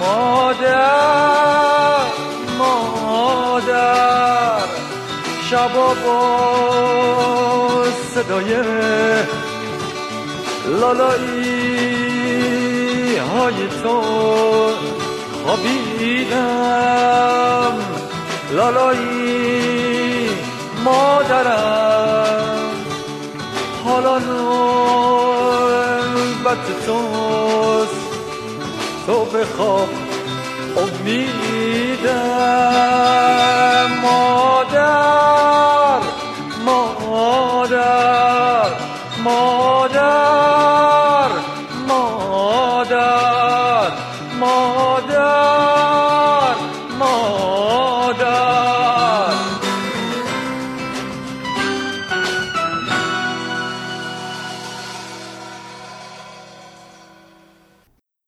مادر شبا با صدای لالایی های تو خوابیدم. لالایی مادرم حالا نوبت توست. تو بخواب امیدم